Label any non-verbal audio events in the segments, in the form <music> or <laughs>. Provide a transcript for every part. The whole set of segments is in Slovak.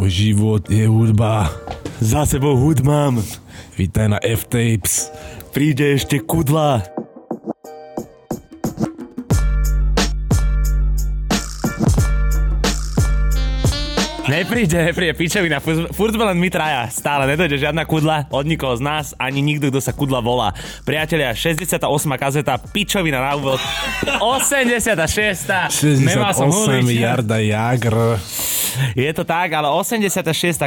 Môj život je hudba. Za sebou hud mám. Vítaj na F-Tapes. Príde ešte kudla. Nepríde, nepríde, pičovina, furt sme len my traja, stále nedojde žiadna kudla od nikoho z nás, ani nikto, kto sa kudla volá. Priatelia, 68. kazeta, pičovina na úvod, 86. 68 Nemal som. Jarda Jagr. <laughs> Je to tak, ale 86.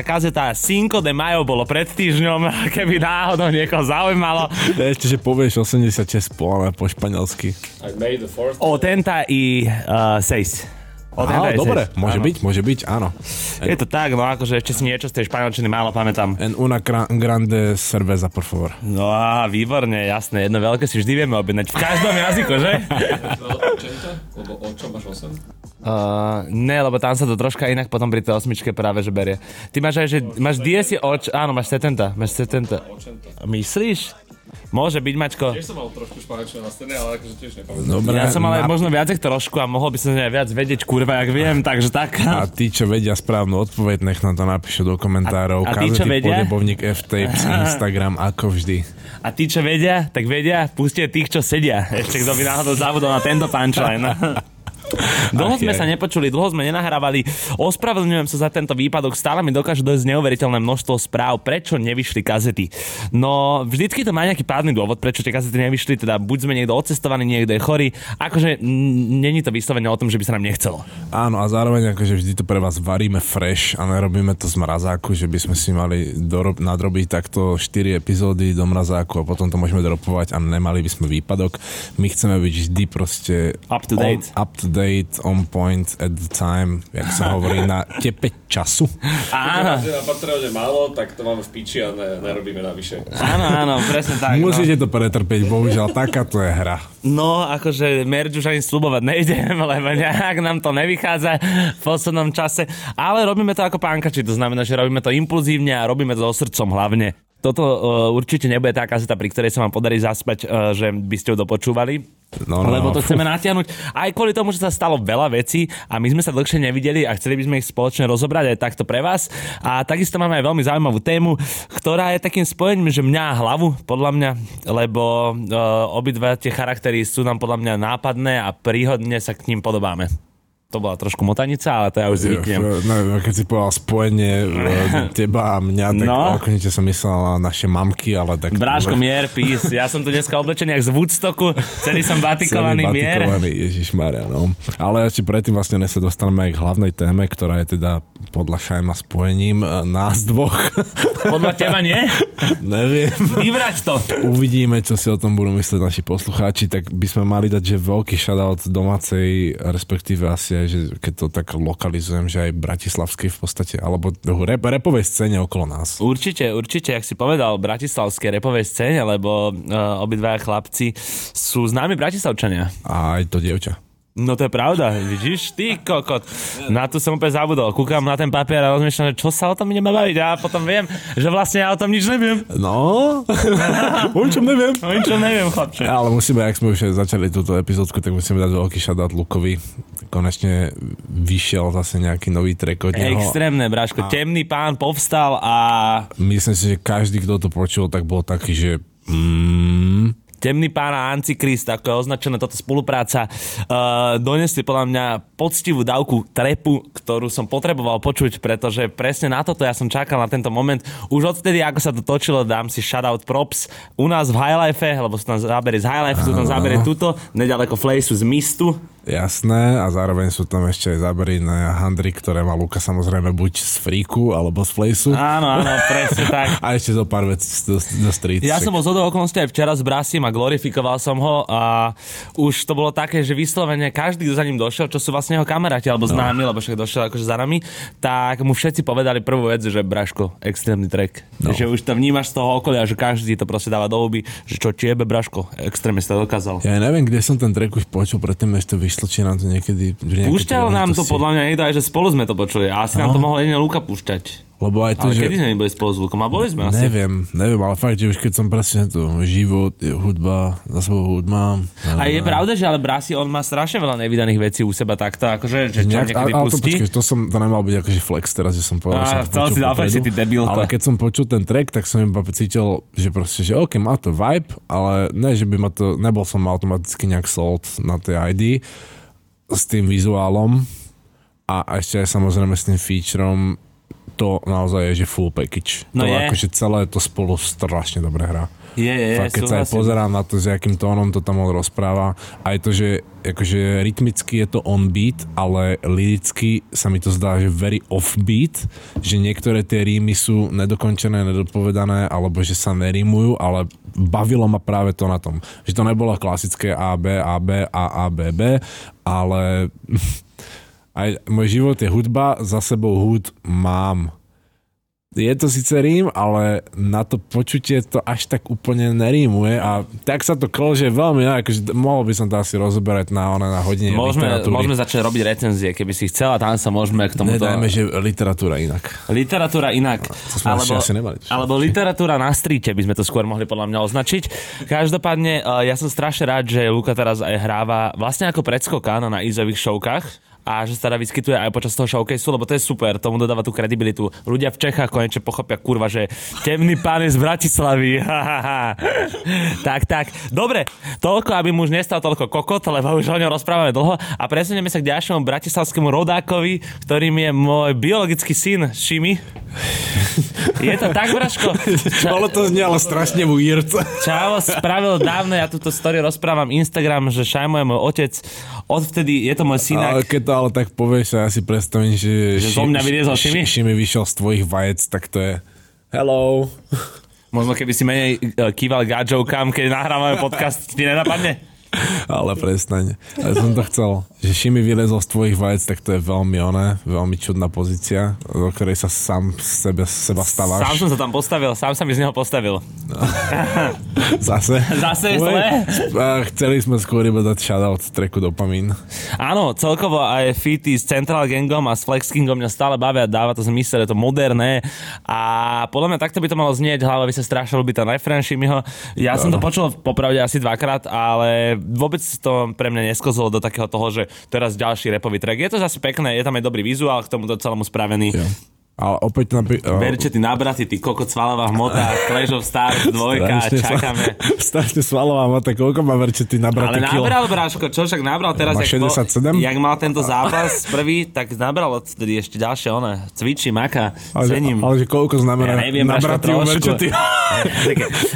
kazeta Cinco de Mayo bolo pred týždňom, <laughs> keby náhodou niekoho zaujímalo. Ešte, že povieš 86 po, ale po španielsky. Otenta i uh, seis. Otenta Á, i dobre, seis. môže Áno. byť, môže byť, áno. Je to tak, no akože ešte si niečo z tej španielčiny málo pamätám. En una gra- grande cerveza, por favor. No a výborne, jasné, jedno veľké si vždy vieme objednať. V každom jazyku, že? Lebo o čom máš 8? Uh, ne, lebo tam sa to troška inak potom pri tej osmičke práve že berie. Ty máš aj, že máš diesi oč... Áno, máš setenta, máš setenta. Myslíš? Môže byť, Mačko. Tiež som mal trošku španielčinu na stene, ale akože tiež nepamätám. Dobre. Ja som ale na- možno viacej trošku a mohol by som aj viac vedieť, kurva, jak viem, takže tak. A tí, čo vedia správnu odpoveď, nech nám to napíšu do komentárov. A- a tí, čo vedia? Podebovník F-Tapes, <laughs> Instagram, ako vždy. A tí, čo vedia, tak vedia, pustie tých, čo sedia. Ešte kto by náhodou zabudol na tento punchline. <laughs> Dlho Ach, sme je. sa nepočuli, dlho sme nenahrávali. Ospravedlňujem sa za tento výpadok. Stále mi dokážu dojsť neuveriteľné množstvo správ, prečo nevyšli kazety. No, vždycky to má nejaký pádny dôvod, prečo tie kazety nevyšli. Teda buď sme niekto odcestovaný, niekto je chorý. Akože n- není to vyslovene o tom, že by sa nám nechcelo. Áno, a zároveň akože vždy to pre vás varíme fresh a nerobíme to z mrazáku, že by sme si mali dorob- nadrobiť takto 4 epizódy do mrazáku a potom to môžeme dropovať a nemali by sme výpadok. My chceme byť vždy proste Up to date. On, up to date, on point, at the time, jak sa hovorí, na tepe času. Áno, Keď na Patreone málo, tak to máme v piči a ne, nerobíme navyše. áno, áno, presne tak. no. Musíte to pretrpieť, bohužiaľ, takáto je hra. No, akože merch už ani slubovať nejdem, <laughs> lebo nejak nám to nevychádza v poslednom čase. Ale robíme to ako pánkači, to znamená, že robíme to impulzívne a robíme to so srdcom hlavne. Toto uh, určite nebude tá kazeta, pri ktorej sa vám podarí zaspať, uh, že by ste ju dopočúvali. No, no, lebo no. to chceme natiahnuť aj kvôli tomu, že sa stalo veľa vecí a my sme sa dlhšie nevideli a chceli by sme ich spoločne rozobrať aj takto pre vás. A takisto máme aj veľmi zaujímavú tému, ktorá je takým spojením, že mňa hlavu, podľa mňa, lebo uh, obidva tie charaktery sú nám podľa mňa nápadné a príhodne sa k ním podobáme. To bola trošku motanica, ale to ja už zvyknem. No, keď si povedal spojenie e, teba a mňa, tak No. no. som myslel na naše mamky, ale tak... Bráško, mier, peace. Ja som tu dneska oblečený jak z Woodstocku, celý som batikovaný, Celý mier. Ježišmaria, no. Ale ešte predtým vlastne než sa dostaneme aj k hlavnej téme, ktorá je teda podľa Šajma spojením e, nás dvoch. Podľa teba nie? Neviem. Vyvrať to. Uvidíme, čo si o tom budú myslieť naši poslucháči, tak by sme mali dať, že veľký shoutout domácej, respektíve asi že keď to tak lokalizujem, že aj bratislavskej v podstate, alebo rap, repovej scéne okolo nás. Určite, určite, ak si povedal, bratislavskej repovej scéne, lebo uh, obidvaja chlapci sú známi bratislavčania. A aj to dievča. No to je pravda, vidíš, ty kokot. Na to som úplne zabudol. Kúkam na ten papier a rozmýšľam, že čo sa o tom ideme baviť a potom viem, že vlastne ja o tom nič neviem. No, <laughs> o čom neviem. O ničom neviem, chlapče. Ale musíme, ak sme už začali túto epizódku, tak musíme dať veľký shoutout Lukovi. Konečne vyšiel zase nejaký nový track od neho. Extrémne, Braško. Temný pán povstal a Myslím si, že každý, kto to počul, tak bol taký, že... Mm, Temný pán a Antikrist, ako je označená táto spolupráca, uh, donesli podľa mňa poctivú dávku trepu, ktorú som potreboval počuť, pretože presne na toto ja som čakal na tento moment. Už odtedy, ako sa to točilo, dám si shoutout props u nás v Highlife, lebo sú tam zábery z Highlife, sú tam zábery tuto, nedaleko Flejsu z Mistu. Jasné, a zároveň sú tam ešte aj zábery na handry, ktoré má Luka samozrejme buď z Freaku, alebo z Flejsu. Áno, áno, presne tak. <laughs> A ešte zo pár vecí do, do street. Ja som bol zhodou okolností aj včera s Brasím a glorifikoval som ho a už to bolo také, že vyslovene každý, kto za ním došiel, čo sú vlastne jeho kamaráti alebo známi, lebo však došiel akože za nami, tak mu všetci povedali prvú vec, že Braško, extrémny track. No. Že už to vnímaš z toho okolia, že každý to proste dáva do huby, že čo tiebe Braško, extrémne to dokázal. Ja neviem, kde som ten track už počul predtým, než to vyšlo, či nám to niekedy... Púšťal nám to podľa mňa niekto aj, že spolu sme to počuli a asi nám to mohol jedine Luka púšťať. Lebo aj to, Ale že... kedy sme boli spolu s? A boli sme asi. Neviem, neviem, ale fakt, že už keď som presne tu, život, hudba, za sebou hudba. A je pravda, že ale Brasi, on má strašne veľa nevydaných vecí u seba takto, akože, že čo Nejak, niekedy ale, ale to, počkej, to, som, to nemal byť akože flex teraz, že som povedal, to chcel si popredu. si ty debil. Ale keď som počul ten track, tak som iba cítil, že proste, že OK, má to vibe, ale ne, že by ma to, nebol som automaticky nejak sold na tej ID s tým vizuálom a ešte aj samozrejme s tým featureom to naozaj je, že full package. No to je. akože celé to spolu strašne dobre hrá. Je, je, Fakt, keď sa aj pozerám na to, s akým tónom to tam on rozpráva, aj to, že akože rytmicky je to on beat, ale liricky sa mi to zdá, že very off beat, že niektoré tie rímy sú nedokončené, nedopovedané, alebo že sa nerímujú, ale bavilo ma práve to na tom. Že to nebolo klasické A, B, A, B, A, A, B, B, ale <laughs> aj môj život je hudba, za sebou hud mám je to síce rím, ale na to počutie to až tak úplne nerímuje a tak sa to klže veľmi, no, akože mohol by som to asi rozoberať na, na, na hodine Môžeme, literatúry. môžeme začať robiť recenzie, keby si chcela, tam sa môžeme k tomuto... Nedajme, že literatúra inak. Literatúra inak. Sme ešte asi nemali. alebo literatúra na streete by sme to skôr mohli podľa mňa označiť. Každopádne, eh, ja som strašne rád, že Luka teraz aj hráva vlastne ako predskokan na izových šovkách a že sa teda vyskytuje aj počas toho showcaseu, lebo to je super, tomu dodáva tú kredibilitu. Ľudia v Čechách konečne pochopia, kurva, že temný pán je z Bratislavy. <laughs> tak, tak. Dobre, toľko, aby mu už nestal toľko kokot, lebo už o ňom rozprávame dlho a presunieme sa k ďalšiemu bratislavskému rodákovi, ktorým je môj biologický syn Šimi. Je to tak, Braško? <laughs> Ale to ale strašne weird. Čavo spravil dávno, ja túto story rozprávam Instagram, že Šajmo je môj otec. Odvtedy je to môj synak. Keď to ale tak povieš, ja si predstavím, že... Že zo mňa vyliezol Šimi? Šimi vyšiel z tvojich vajec, tak to je... Hello. Možno keby si menej e, kýval gadžovkám, keď nahrávame podcast, ti nenapadne? Ale prestaň. Ja som to chcel. Že Šimi vylezol z tvojich vajec, tak to je veľmi oné, veľmi čudná pozícia, do ktorej sa sám sebe, seba stávaš. Sám som sa tam postavil, sám sa mi z neho postavil. <laughs> Zase? Zase je a Chceli sme skôr iba dať shoutout treku Dopamin. Áno, celkovo aj feety s Central Gangom a s Flex Kingom mňa stále bavia, dáva to zmysel, je to moderné a podľa mňa takto by to malo znieť, hlavne by sa strašne ľúbi ten Šimiho. Ja som to počul popravde asi dvakrát, ale vôbec to pre mňa neskozilo do takého toho, že teraz ďalší repový track. Je to zase pekné, je tam aj dobrý vizuál k tomuto celému spravený. Jo. Ale opäť napri- Verče, ty nabraty, ty kokot svalová hmota, Clash of Stars, dvojka, Strašne sa- čakáme. <laughs> Strašne svalová mata, koľko má verče ty Ale nabratý kilo? nabral, Bráško, čo však nabral teraz, Má jak, bol- 67? jak mal tento zápas prvý, tak nabral odtedy ešte ďalšie one. Cvičí, maká, Ale, cením. ale že koľko znamená Ja neviem, nabratý verčety? <laughs>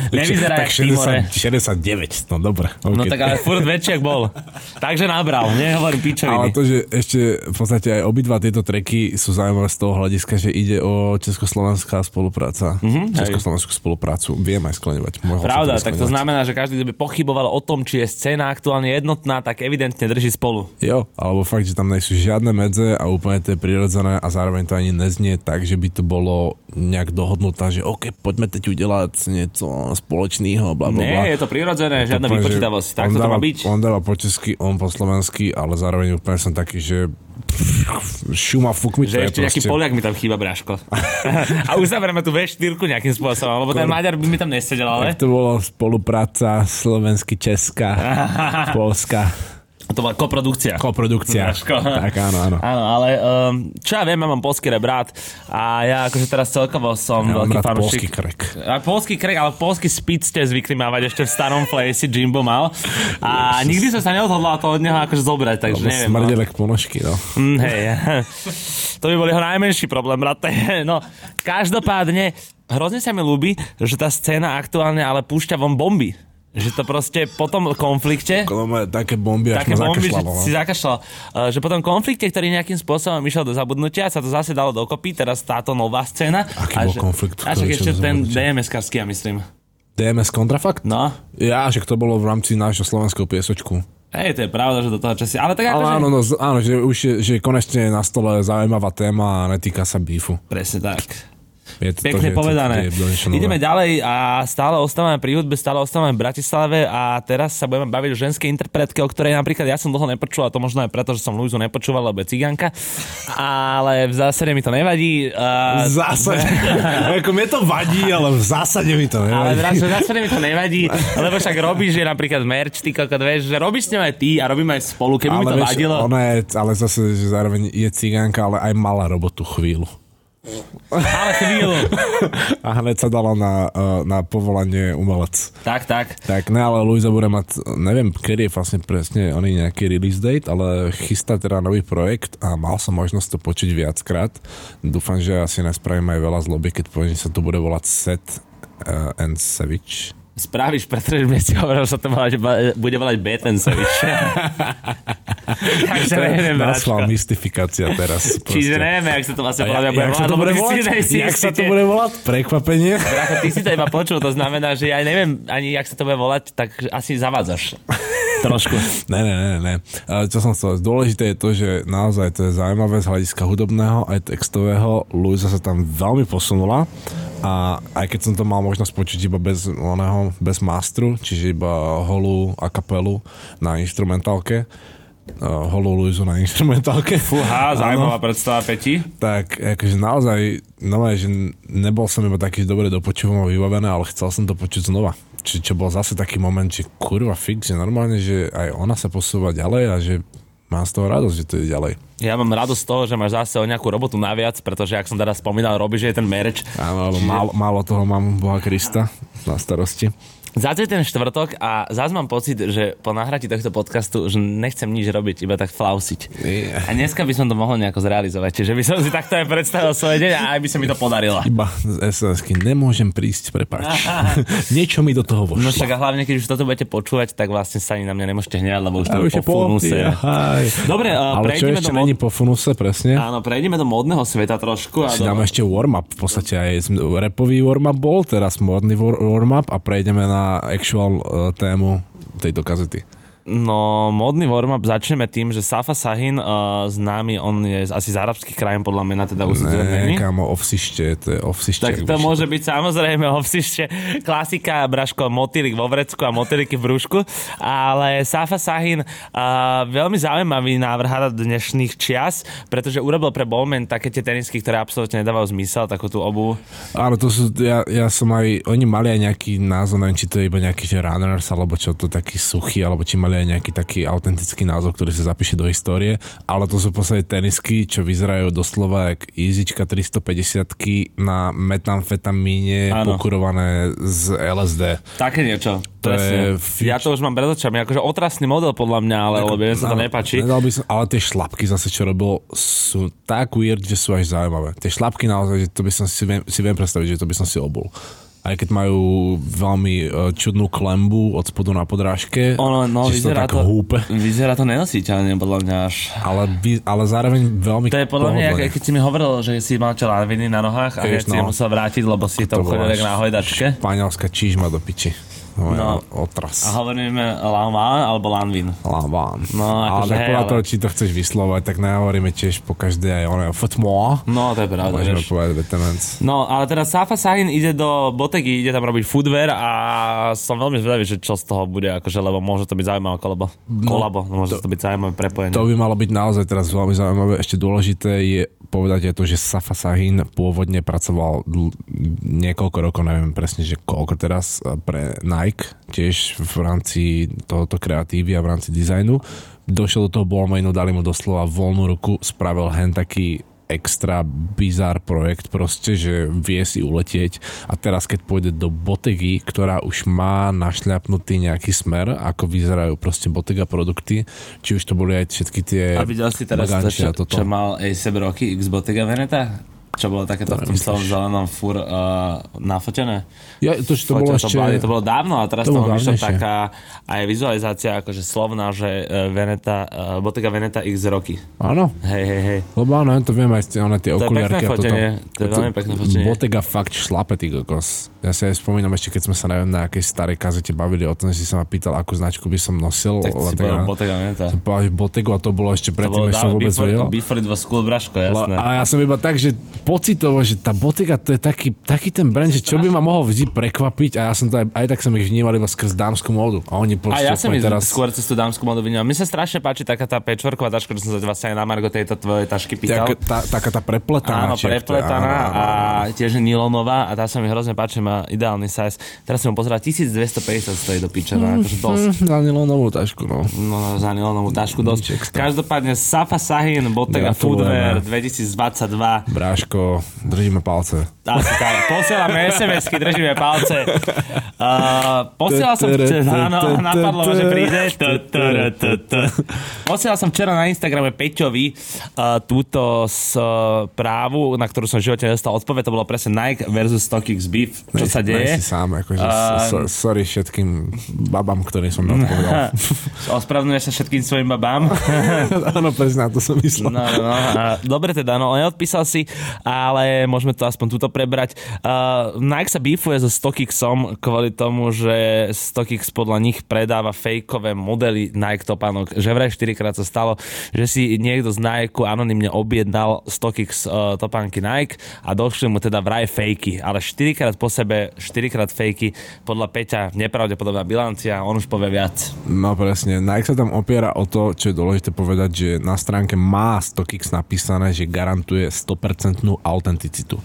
Nevyzerá tak jak Timore. 60, 69, no dobre. No okay. tak ale furt väčší, bol. Takže nabral, nehovorím Ale pičoviny. to, že ešte v podstate aj obidva tieto treky sú zaujímavé z toho hľadiska, že ide o československá spolupráca. Mm-hmm, Československú spoluprácu. Viem aj. Mohol som Pravda, to tak to znamená, že každý, kto by pochyboval o tom, či je scéna aktuálne jednotná, tak evidentne drží spolu. Jo, alebo fakt, že tam nie sú žiadne medze a úplne to je prirodzené a zároveň to ani neznie tak, že by to bolo nejak dohodnuté, že OK, poďme teď udelať niečo spoločného, bla bla bla. Nie, je to prirodzené, žiadna vypočítavosť. Tak to dáva, má byť. On dáva po česky, on po slovensky, ale zároveň úplne som taký, že šuma, fuk mi to Že je ešte nejaký proste. Poliak mi tam chýba, Bráško. <laughs> a uzavrieme tu V4 nejakým spôsobom, lebo ten Maďar by mi tam nesedel, ale... Tak to bolo spolupráca slovensky-česká, <laughs> polská, To bola koprodukcia. koprodukcia. Braško. Tak áno, áno. Áno, ale um, čo ja viem, ja mám polský rebrát a ja akože teraz celkovo som Ja veľký fanúšik. polský krek. A polský krek, ale polský speed ste zvykli mávať ešte v starom place, Jimbo mal. A nikdy som sa neodhodlal to od neho akože zobrať, takže Lebo neviem. No. smrdelek ponožky, no. Mm, hej, <laughs> to by bol jeho najmenší problém, brate. <laughs> No, každopádne, hrozne sa mi ľúbi, že tá scéna aktuálne ale púšťa von bomby. Že to proste po tom konflikte Kolome, také bomby, až také bomby, že zakašľalo. si no. zakašľal. Uh, že po tom konflikte, ktorý nejakým spôsobom išiel do zabudnutia, sa to zase dalo dokopy, teraz táto nová scéna. Aký a bol že, konflikt, A však ešte ten? DMS-karský, ja myslím. DMS kontrafakt? No, Ja, že to bolo v rámci nášho slovenského piesočku. hej, to je pravda, že do toho časy. Ale tak Ale akože... áno, no, áno, že už je, že konečne je na stole zaujímavá téma a netýka sa beefu. Presne tak. Je to Pekne to, že povedané. Je to, je Ideme ďalej a stále ostávame pri hudbe, stále ostávame v Bratislave a teraz sa budeme baviť o ženskej interpretke, o ktorej napríklad ja som dlho nepočul a to možno aj preto, že som Luizu nepočúval, lebo je ciganka. Ale v zásade mi to nevadí. V Uh, zásade. <laughs> ako mne to vadí, ale v zásade mi to ale nevadí. v zásade mi to nevadí, lebo však robíš, že napríklad merch, ty kokot, vieš, že robíš s ňou aj ty a robíme aj spolu, keby mi to vieš, vadilo. Ona je, ale zase, že zároveň je cigánka, ale aj mala robotu chvíľu. Ale chvíľu. <laughs> A hneď sa dala na, eh, na povolanie umelec. Tak, tak. Tak ne, ale Luisa bude mať, neviem, kedy je vlastne presne oný nejaký release date, ale chystá teda nový projekt a mal som možnosť to počuť viackrát. Dúfam, že asi nespravím aj veľa zloby, keď poviem, že sa to bude volať Set uh, and Savage. Spravíš, pretože mi si hovoril, že sa to volať, bude volať Betensovič. <laughs> Takže neviem, Bračko. mystifikácia teraz. Čiže proste. nevieme, jak sa to vlastne A podľa mňa jak bude sa to bude volať? Jak sa to bude volať? Prekvapenie? Bracho, ty si to iba počul, to znamená, že ja neviem ani, jak sa to bude volať, tak asi zavádzaš. Trošku. Ne, ne, ne, ne. Čo som chcel, dôležité je to, že naozaj to je zaujímavé z hľadiska hudobného aj textového. Luisa sa tam veľmi posunula a aj keď som to mal možnosť počuť iba bez oného, bez mastru, čiže iba holú a kapelu na instrumentálke, uh, holú Luizu na instrumentálke. <laughs> Fúha, zaujímavá predstava Peti. Tak akože naozaj, no že nebol som iba taký dobre dopočúvam a vybavené, ale chcel som to počuť znova. Či, čo bol zase taký moment, že kurva fix, že normálne, že aj ona sa posúva ďalej a že mám z toho radosť, že to je ďalej. Ja mám radosť z toho, že máš zase o nejakú robotu naviac, pretože, ak som teraz spomínal, robíš že je ten merch. Áno, ale málo, málo toho mám Boha Krista na starosti. Zase ten štvrtok a zase mám pocit, že po nahratí tohto podcastu už nechcem nič robiť, iba tak flausiť. Nie. A dneska by som to mohol nejako zrealizovať. Čiže by som si takto aj predstavil svoj deň a aj by sa mi to podarilo. Iba z sms nemôžem prísť, prepáč. <laughs> Niečo mi do toho vošlo. No však a hlavne, keď už toto budete počúvať, tak vlastne sa ani na mňa nemôžete hnevať, lebo už to je po funuse. Dobre, uh, Ale čo ešte do mod... není po funuse, presne? Áno, prejdeme do modného sveta trošku. A Si do... dáme ešte warm-up, v podstate aj rapový warm-up bol, teraz modný war- warm-up a prejdeme na actual uh, tému tejto kazety. No, modný warm-up začneme tým, že Safa Sahin, uh, známy, on je asi z arabských krajín, podľa mňa teda už Ne, kámo, ovsište, to je ovsište. Tak to môže byť samozrejme ovsište klasika, Braško, motýlik vo vrecku a motýliky v brúšku, ale Safa Sahin uh, veľmi zaujímavý návrh dnešných čias, pretože urobil pre Bowman také tie tenisky, ktoré absolútne nedávajú zmysel, takú tú obu. Áno, to sú, ja, ja som aj, oni mali aj nejaký názov, neviem, či to je iba nejaký že runners, alebo čo to taký suchý, alebo či mali aj nejaký taký autentický názov, ktorý sa zapíše do histórie, ale to sú v podstate tenisky, čo vyzerajú doslova jak Easyčka 350 na metamfetamíne Áno. pokurované z LSD. Také niečo. To je fič- Ja to už mám pred očami, akože otrasný model podľa mňa, ale lebo mne sa to nepáči. By som, ale tie šlapky zase, čo robil, sú tak weird, že sú až zaujímavé. Tie šlapky naozaj, že to by som si viem, si viem predstaviť, že to by som si obul. Aj keď majú veľmi e, čudnú klembu od spodu na podrážke, Ono, no, vyzerá tak to, húpe, vyzerá to nenositeľne, podľa mňa až. ale, ale zároveň veľmi To je podľa mňa, jak, keď si mi hovoril, že si mal čo laviny na nohách a Vieš, hneď si no. musel vrátiť, lebo si To to chodil na hojdačke. Španielská čížma do piči. No, No. Otras. A hovoríme Lanvin alebo Lanvin. Láván. No, ale akože hej, podľa ale- toho, či to chceš vyslovať, tak nehovoríme tiež po každej aj ono, fotmo. No, to je pravda, Môžeme vieš. povedať vetemens. No, ale teraz Safa Sahin ide do botegy, ide tam robiť foodwear a som veľmi zvedavý, že čo z toho bude, akože, lebo môže to byť zaujímavé kolabo. kolabo, môže to, byť zaujímavé prepojenie. To by malo byť naozaj teraz veľmi zaujímavé. Ešte dôležité je povedať aj to, že Safa Sahin pôvodne pracoval niekoľko rokov, neviem presne, že koľko teraz, pre Nike, tiež v rámci tohoto kreatívy a v rámci dizajnu. Došiel do toho Ballmainu, dali mu doslova voľnú ruku, spravil hen taký extra bizár projekt proste, že vie si uletieť a teraz keď pôjde do Botegy, ktorá už má našľapnutý nejaký smer, ako vyzerajú proste Botega produkty, či už to boli aj všetky tie a videl si teraz to, čo, čo mal A$AP Rocky X Bottega Veneta? Čo bolo takéto v tom celom zelenom fur uh, nafotené? Ja, to, to bolo ešte... to, bolo, to bolo dávno a teraz to bolo vyšla taká aj vizualizácia akože slovná, že uh, Veneta, uh, Bottega Veneta X Rocky. Áno, Hej, hej, hej. lebo áno, to viem aj one, tie To je okuliarky pekné fotenie, to je veľmi pekné fotenie. Bottega fakt šlape, ty kokos. Ja si aj spomínam ešte, keď sme sa neviem na akej starej kazete bavili o tom, že si sa ma pýtal, akú značku by som nosil. Tak si povedal Bottega Veneta. Som povedal, že Bottegu a to bolo ešte predtým, než som vôbec vedel. before it was cool, braško, jasné. A ja som iba tak, že pocitovo, že tá Bottega to je taký, taký ten brand, že čo by ma mohol vždy prekvapiť a ja som to aj, aj tak som ich vnímal iba skrz dámsku módu. A oni A ja som úplne teraz... skôr cez tú dámsku modu vnímal. Mne sa strašne páči taká tá pečvorková taška, že som sa vlastne aj na Margo tejto tvojej tašky pýtal. Taká tá, taká tá prepletaná. Áno, prepletaná áno, áno, a tiež nylonová a tá sa mi hrozne páči, má ideálny size. Teraz som pozerala, 1250 stojí do piče, no akože dosť. Hm, Za nylonovú tašku, no. No, za nylonovú tašku dosť. Každopádne Safa Sahin, Bottega. Footwear 2022. Bráško, držíme palce. Asi tak. Posielame SMS-ky, držíme palce. Uh, posielal som včera, áno, napadlo že príde. Posielal som včera na Instagrame Peťovi uh, túto správu, na ktorú som v živote nedostal odpoveď. To bolo presne Nike versus StockX Beef. Čo sa Ne deje? si sám, akože, so, sorry všetkým babám, ktorým som neodpovedal. <laughs> Ospravedlňuješ sa všetkým svojim babám. <laughs> Áno, presne na to som myslel. No, no, no. Dobre teda, no neodpísal si, ale môžeme to aspoň túto prebrať. Uh, Nike sa beefuje so StockXom kvôli tomu, že StockX podľa nich predáva fejkové modely Nike topánok. Že vraj 4 krát sa stalo, že si niekto z Nike anonymne objednal StockX uh, topánky Nike a došli mu teda vraj fejky, ale 4 krát po sebe, 4 krát fejky, podľa Peťa nepravdepodobná bilancia, on už povie viac. No presne, Nike sa tam opiera o to, čo je dôležité povedať, že na stránke má StockX napísané, že garantuje 100% autenticitu.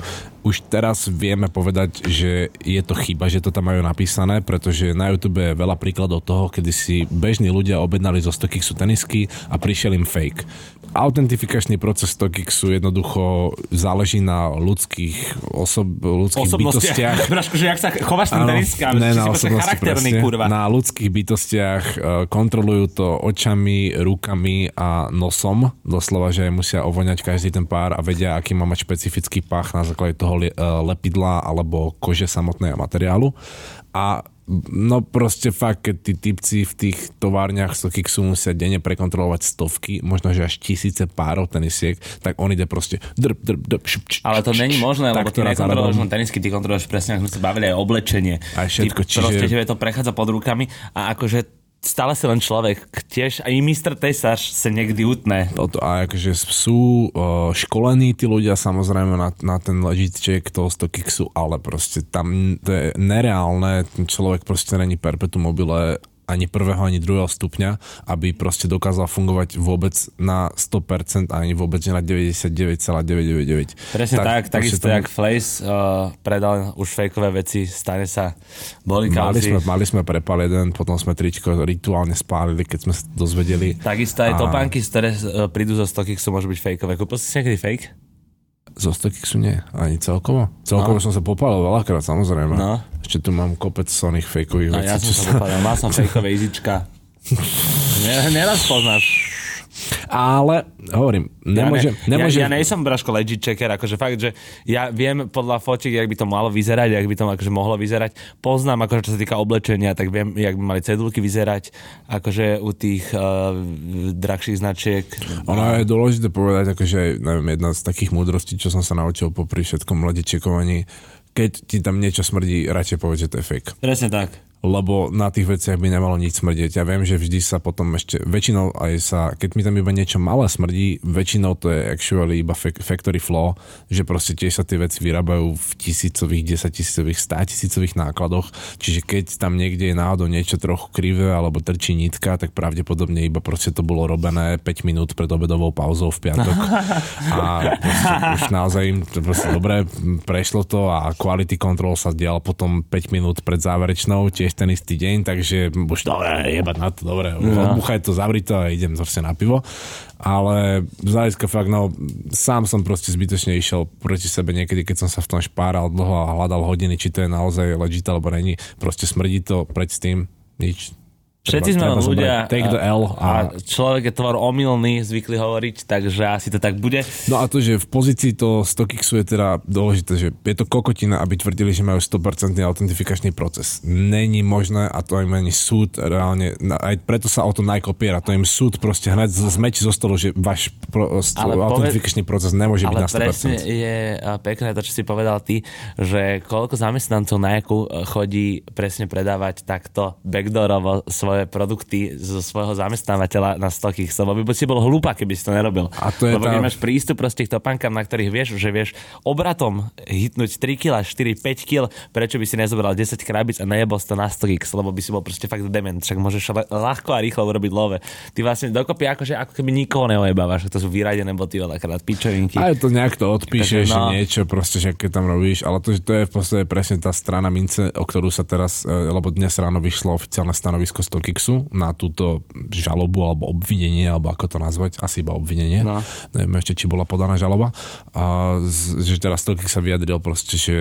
Už teraz vieme povedať, že je to chyba, že to tam majú napísané, pretože na YouTube je veľa príkladov toho, kedy si bežní ľudia objednali zo StockXu tenisky a prišiel im fake. Autentifikačný proces StockXu jednoducho záleží na ľudských, osob, ľudských bytostiach. <laughs> Braško, že jak sa chováš ten Áno, teniskám, ne, na si charakterný, presne. kurva. Na ľudských bytostiach e, kontrolujú to očami, rukami a nosom. Doslova, že musia ovoňať každý ten pár a vedia, aký má mať špecifický pach na základe toho e, lepidla alebo kože samotného materiálu. A No proste fakt, keď tí typci v tých továrniach Stokixu musia denne prekontrolovať stovky, možno že až tisíce párov tenisiek, tak on ide proste drb, drb, drb, šup, č, Ale to není možné, lebo ty nekontroluješ len tenisky, ty kontroluješ presne, ako sme sa bavili, aj oblečenie. Aj všetko, ty, čiže- Proste tebe to prechádza pod rukami a akože stále si len človek. Tiež aj Mr. Tesaš sa niekdy utne. Toto, a akože sú školení tí ľudia samozrejme na, na ten legit toho Stokixu, ale proste tam to je nereálne, ten človek proste není perpetuum mobile ani prvého, ani druhého stupňa, aby proste dokázal fungovať vôbec na 100% a ani vôbec na 99,999. Presne tak, tak takisto proste jak Flace uh, predal už fejkové veci, stane sa, boli Mali kauzy. sme, mali sme prepal jeden, potom sme tričko rituálne spálili, keď sme sa dozvedeli. Takisto aj A- topánky, ktoré uh, prídu zo Stockixu, môžu byť fejkové. Kúpil si niekedy fake? Zo Stokixu nie, ani celkovo. Celkovo No. som sa popálil veľakrát, samozrejme. No. Ešte tu mám kopec soných fejkových A vecí. ja som sa dopadal, mal som fejkové izička. Ne, neraz poznáš. Ale, hovorím, nemôžem... ja, ne, nemôžem ja, ja nejsem Braško legit checker, akože fakt, že ja viem podľa fotiek, jak by to malo vyzerať, jak by to akože mohlo vyzerať. Poznám, akože čo sa týka oblečenia, tak viem, jak by mali cedulky vyzerať, akože u tých uh, drahších značiek. Ono je dôležité povedať, akože, neviem, jedna z takých múdrostí, čo som sa naučil popri všetkom mladečekovaní, keď ti tam niečo smrdí, radšej povedz, že to je fake. Presne tak. Lebo na tých veciach by nemalo nič smrdieť. Ja viem, že vždy sa potom ešte, väčšinou aj sa, keď mi tam iba niečo malé smrdí, väčšinou to je actually iba fac- factory flaw, že proste tiež sa tie veci vyrábajú v tisícových, desaťtisícových, státisícových nákladoch, čiže keď tam niekde je náhodou niečo trochu krivé alebo trčí nitka, tak pravdepodobne iba proste to bolo robené 5 minút pred obedovou pauzou v piatok. <laughs> A proste už naozaj im to proste dobre prešlo to a quality control sa dial potom 5 minút pred záverečnou, tiež ten istý deň, takže už dobre, jebať na to, dobre, no. odbuchaj to, zavri to a idem zase na pivo. Ale z hľadiska fakt, no, sám som proste zbytočne išiel proti sebe niekedy, keď som sa v tom špáral dlho a hľadal hodiny, či to je naozaj legit alebo není. Proste smrdí to preď s tým, nič. Všetci sme len ľudia Take the L a a človek je tvor omylný, zvykli hovoriť, takže asi to tak bude. No a to, že v pozícii toho StockXu je teda dôležité, že je to kokotina, aby tvrdili, že majú 100% autentifikačný proces. Není možné a to im ani súd reálne, aj preto sa o to Nike opiera, to im súd proste hneď z- zmeč zo stolu, že váš pro, st- Ale poved- autentifikačný proces nemôže byť Ale na 100%. presne je pekné to, čo si povedal ty, že koľko zamestnancov na jaku chodí presne predávať takto backdoorovo svoje svoje produkty zo svojho zamestnávateľa na StockX, lebo by si bol hlúpa, keby si to nerobil. A to je lebo tá- keď máš prístup proste k topánkam, na ktorých vieš, že vieš obratom hitnúť 3 kg, 4, 5 kg, prečo by si nezobral 10 krabíc a nejebol to na StockX, lebo by si bol proste fakt dement, však môžeš ľahko a rýchlo urobiť love. Ty vlastne dokopy akože ako keby nikoho neojebávaš, to sú vyradené boty veľakrát, pičovinky. Aj to nejak to odpíšeš, Takže no. niečo proste, že keď tam robíš, ale to, to je v podstate presne tá strana mince, o ktorú sa teraz, e, lebo dnes ráno vyšlo oficiálne stanovisko StockXu na túto žalobu alebo obvinenie, alebo ako to nazvať, asi iba obvinenie. No. Neviem ešte, či bola podaná žaloba. A že teraz StockX sa vyjadril proste, že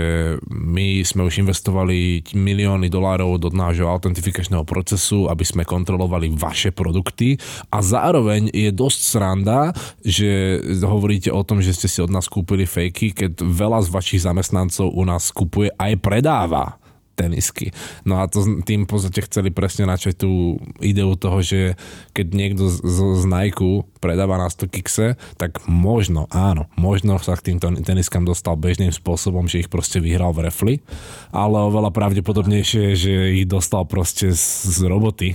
my sme už investovali milióny dolárov do nášho autentifikačného procesu, aby sme kontrolovali vaše produkty a zároveň je dosť sranda, že hovoríte o tom, že ste si od nás kúpili fejky, keď veľa z vašich zamestnancov u nás kupuje aj predáva tenisky. No a to tým v chceli presne načať tú ideu toho, že keď niekto z, z, z Nike predáva na 100 kikse, tak možno, áno, možno sa k týmto teniskám dostal bežným spôsobom, že ich proste vyhral v refli, ale oveľa pravdepodobnejšie že ich dostal proste z, z roboty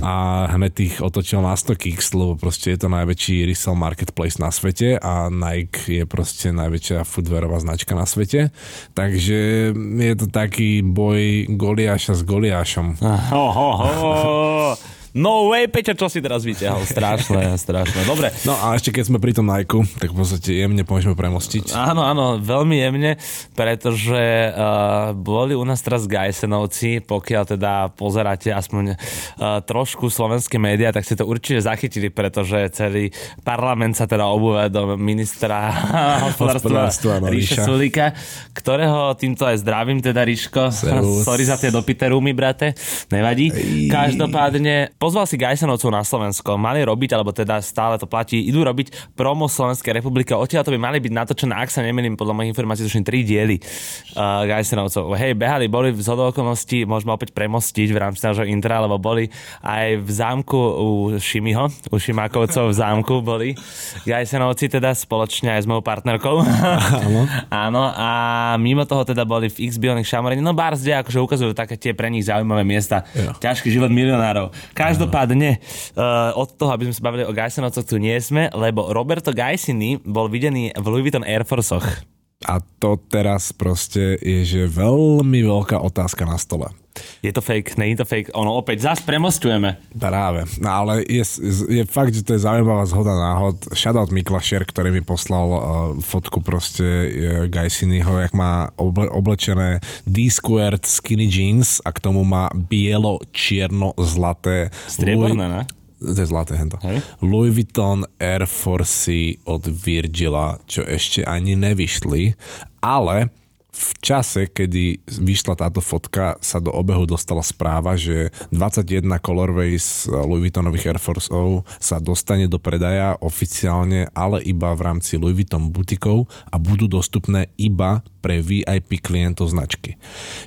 a hneď ich otočil na 100 kiks, lebo proste je to najväčší resell marketplace na svete a Nike je proste najväčšia footwearová značka na svete. Takže je to taký boj Goliáša s Goliášom. Ho, ho, ho. No way, Peťo, čo si teraz vyťahol? Strašné, <laughs> strašné. Dobre, No a ešte keď sme pri tom Nike, tak v podstate jemne môžeme premostiť. Áno, áno, veľmi jemne, pretože uh, boli u nás teraz Gajsenovci, pokiaľ teda pozeráte aspoň uh, trošku slovenské médiá, tak ste to určite zachytili, pretože celý parlament sa teda obúve do ministra <laughs> hospodárstva Ríša. Sulíka, ktorého týmto aj zdravím, teda Ríško. <laughs> Sorry za tie dopité rumy, brate, nevadí. Každopádne pozval si Gajsenovcov na Slovensko, mali robiť, alebo teda stále to platí, idú robiť promo Slovenskej republiky. Odtiaľ to by mali byť natočené, ak sa nemýlim, podľa mojich informácií, tuším tri diely uh, Gajsenovcov. Hej, behali, boli v okolností, môžeme opäť premostiť v rámci nášho intra, lebo boli aj v zámku u Šimiho, u Šimákovcov v zámku boli Gajsenovci teda spoločne aj s mojou partnerkou. Áno. <laughs> Áno, a mimo toho teda boli v x Bionic Šamorení, no bars, kde akože ukazujú také tie pre nich zaujímavé miesta. Jo. Ťažký život milionárov. Každopádne, uh, od toho, aby sme sa bavili o Gajsenovcoch, tu nie sme, lebo Roberto Gajsini bol videný v Louis Vuitton Air Forceoch. A to teraz proste je, že veľmi veľká otázka na stole. Je to fake, je to fake. Ono opäť zás premostujeme. Práve. No ale je, je fakt, že to je zaujímavá zhoda náhod. Shoutout Miklašer, ktorý mi poslal uh, fotku proste uh, Gajsinyho, jak má oble, oblečené D-squared skinny jeans a k tomu má bielo-čierno-zlaté Strieborné, ne? To je zlaté hento. Hej. Louis Vuitton Air Force od Virgila, čo ešte ani nevyšli, ale v čase, kedy vyšla táto fotka, sa do obehu dostala správa, že 21 colorways Louis Vuittonových Air Forceov sa dostane do predaja oficiálne, ale iba v rámci Louis Vuitton butikov a budú dostupné iba pre VIP klientov značky.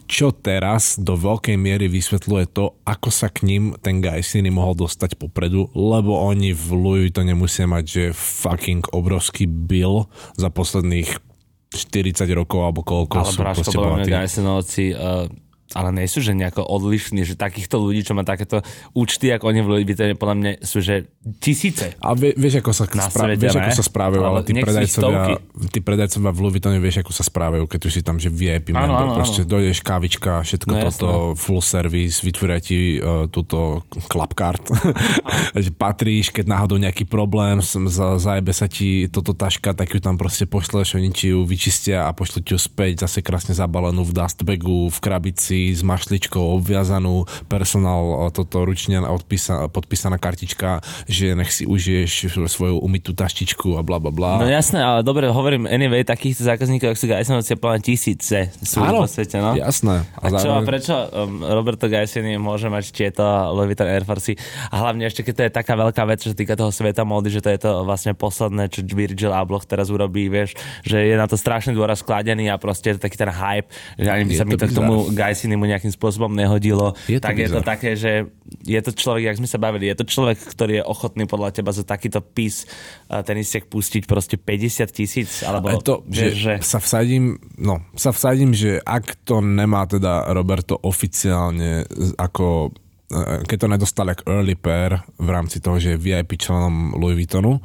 Čo teraz do veľkej miery vysvetľuje to, ako sa k ním ten Gajsiny mohol dostať popredu, lebo oni v Louis Vuittone musia mať, že fucking obrovský bill za posledných 40 rokov alebo koľko Ale sú proste mňa bohatí. Gajsenovci uh, ale nie sú, že nejako odlišní, že takýchto ľudí, čo má takéto účty, ako oni v Vuittone, podľa mňa sú, že tisíce. A vie, vieš, ako sa, spra- svete, vieš, ako sa správajú, ale, Ale tí predajcovia, tí predajcovia v Louis Vuittone vieš, ako sa správajú, keď už si tam, že VIP Áno, member, áno, proste dojdeš kávička, všetko No, toto, full service, vytvoria ti uh, túto klapkart, <laughs> že patríš, keď náhodou nejaký problém, za, zajebe sa ti toto taška, tak ju tam proste pošleš, oni ti ju vyčistia a pošlú ti ju späť, zase krásne zabalenú v dustbagu, v krabici s mašličkou obviazanú, personál toto ručne odpísa, podpísaná kartička, že nech si užiješ svoju umytú taštičku a bla bla bla. No jasné, ale dobre, hovorím, anyway, takýchto zákazníkov, ako sú Gajsenovci, mňa tisíce sú Áno, vo svete, no. jasné. A čo, a zároveň- prečo um, Roberto Gajsini môže mať tieto Louis Vuitton Air Force a hlavne ešte, keď to je taká veľká vec, čo sa týka toho sveta módy, že to je to vlastne posledné, čo Virgil Abloh teraz urobí, vieš, že je na to strašný dôraz skladený a proste je to taký ten hype, že ani by sa mi to k tomu Gajsini mu nejakým spôsobom nehodilo, Je to tak je to bizar. také, že je to človek, jak sme sa bavili, je to človek, ktorý je ochotný podľa teba za takýto pís uh, tenisiek pustiť proste 50 tisíc, alebo Ale to, vieš, že, sa vsadím, no, sa vsadím, že ak to nemá teda Roberto oficiálne ako eh, keď to nedostal jak early pair v rámci toho, že je VIP členom Louis Vuittonu,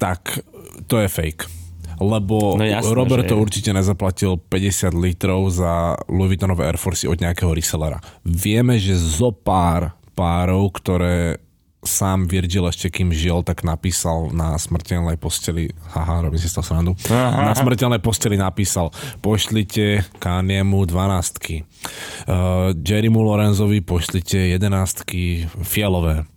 tak to je fake. Lebo No jasné, Robert že určite nezaplatil 50 litrov za Louis Vuittonové Air Force od nejakého resellera. Vieme, že zo pár párov, ktoré sám Virgil ešte kým žil, tak napísal na smrteľnej posteli, haha, robím si z toho srandu, na smrteľnej posteli napísal, pošlite Kaniemu dvanástky, uh, Jerrymu Lorenzovi pošlite jedenástky fialové,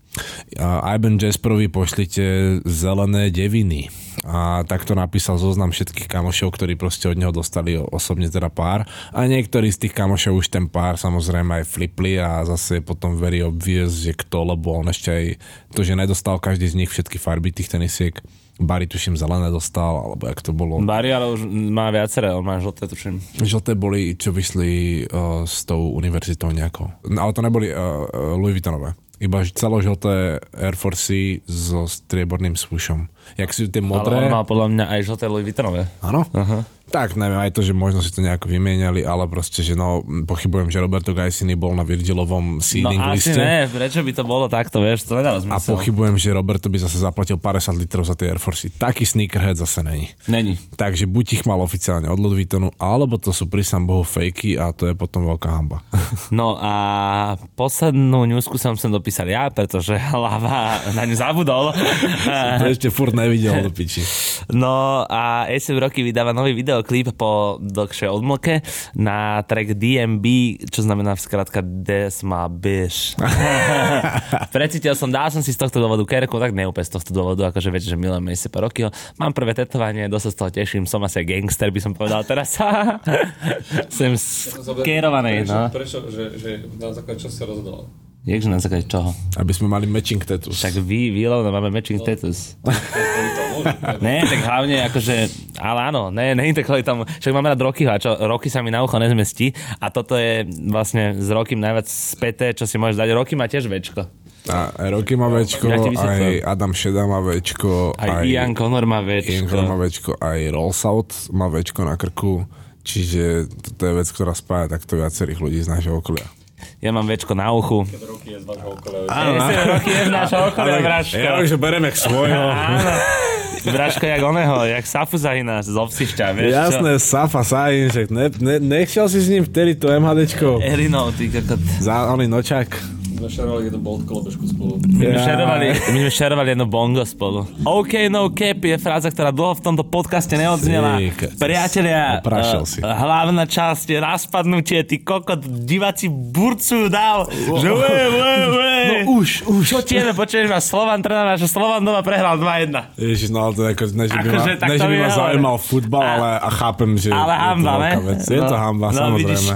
a Ivan Jasperovi pošlite zelené deviny. A takto napísal zoznam všetkých kamošov, ktorí proste od neho dostali osobne teda pár. A niektorí z tých kamošov už ten pár samozrejme aj flipli a zase potom very obvious, že kto, lebo on ešte aj to, že nedostal každý z nich všetky farby tých tenisiek. Barry tuším zelené dostal, alebo jak to bolo. Barry ale už má viaceré, on má žlté, tuším. Žlté boli, čo vyšli uh, s tou univerzitou nejakou. No, ale to neboli uh, Louis Vuittonové. Iba celožlté Air Force so strieborným swooshom. Jak si tie Ale modré... on má podľa mňa aj žlté Louis Vuittonové. Áno? Tak neviem, aj to, že možno si to nejako vymieniali, ale proste, že no, pochybujem, že Roberto Gaisini bol na Virgilovom No seeding asi liste. ne, prečo by to bolo takto, vieš, to nedá A zmysel. pochybujem, že Roberto by zase zaplatil 50 litrov za tie Air Force. Taký sneakerhead zase není. Není. Takže buď ich mal oficiálne od Louis Vuittonu, alebo to sú prísam bohu fejky a to je potom veľká hamba. <laughs> No a poslednú newsku som sem dopísal ja, pretože hlava na ňu zabudol. to ešte furt nevidel do piči. No a SF Rocky vydáva nový videoklip po dlhšej odmlke na track DMB, čo znamená v skrátka Des ma biš. <laughs> Precítil som, dal som si z tohto dôvodu kerku, tak neúplne z tohto dôvodu, akože viete, že milujem SF Rockyho. Mám prvé tetovanie, dosť z toho teším, som asi gangster, by som povedal teraz. <laughs> som skerovaný, prečo, no. Prečo, že, že na základe čo sa rozhodol? Jakže na základe čoho? Aby sme mali matching tattoos. Však vy, vy Lovno, máme matching status. Tomu, že- Ne, tak hlavne akože, ale áno, ne, ne to kvôli tomu. Však máme rád Rockyho a čo, Rocky sa mi na ucho nezmestí a toto je vlastne s Rockym najviac späté, čo si môžeš dať. Rocky má tiež večko. A aj Rocky má večko, Ja aj. Adam Šeda má večko, Aj, Ian Connor má Ian Connor má večko. večko, aj Rollsout má večko na krku. Čiže to je vec, ktorá spája takto viacerých ľudí z nášho okolia. Ja mám večko na uchu. Roky je z vášho okolia. Ja, Rocky je z nášho okolia, Braško. Ja už bereme k svojho. Áno. Braško, jak oného, jak Safu Zahina z Obsišťa, vieš čo? Jasné, Safa Sahin, že ne, ne, nechšiel si s ním vtedy to MHDčko. Erino, ty kokot. Za oný nočák. Sme šerovali jeden bolt kolobežku spolu. My sme, Ja. šerovali, my sme šerovali jedno bongo spolu. OK, no cap je fráza, ktorá dlho v tomto podcaste neodznela. Priatelia, eh, si. hlavná časť je raspadnutie, ty kokot, diváci burcujú dál. Že ue, ue, ue. No už, už. Čo tieme, počuješ ma Slovan trénera, že Slovan doma prehral 2-1. Ježiš, no ale to je ako, ne, že by ma, Akože ne, že by mi ma zaujímal futbal, ale a chápem, že Ale je to hamba, ne? veľká vec. Je to hamba, samozrejme.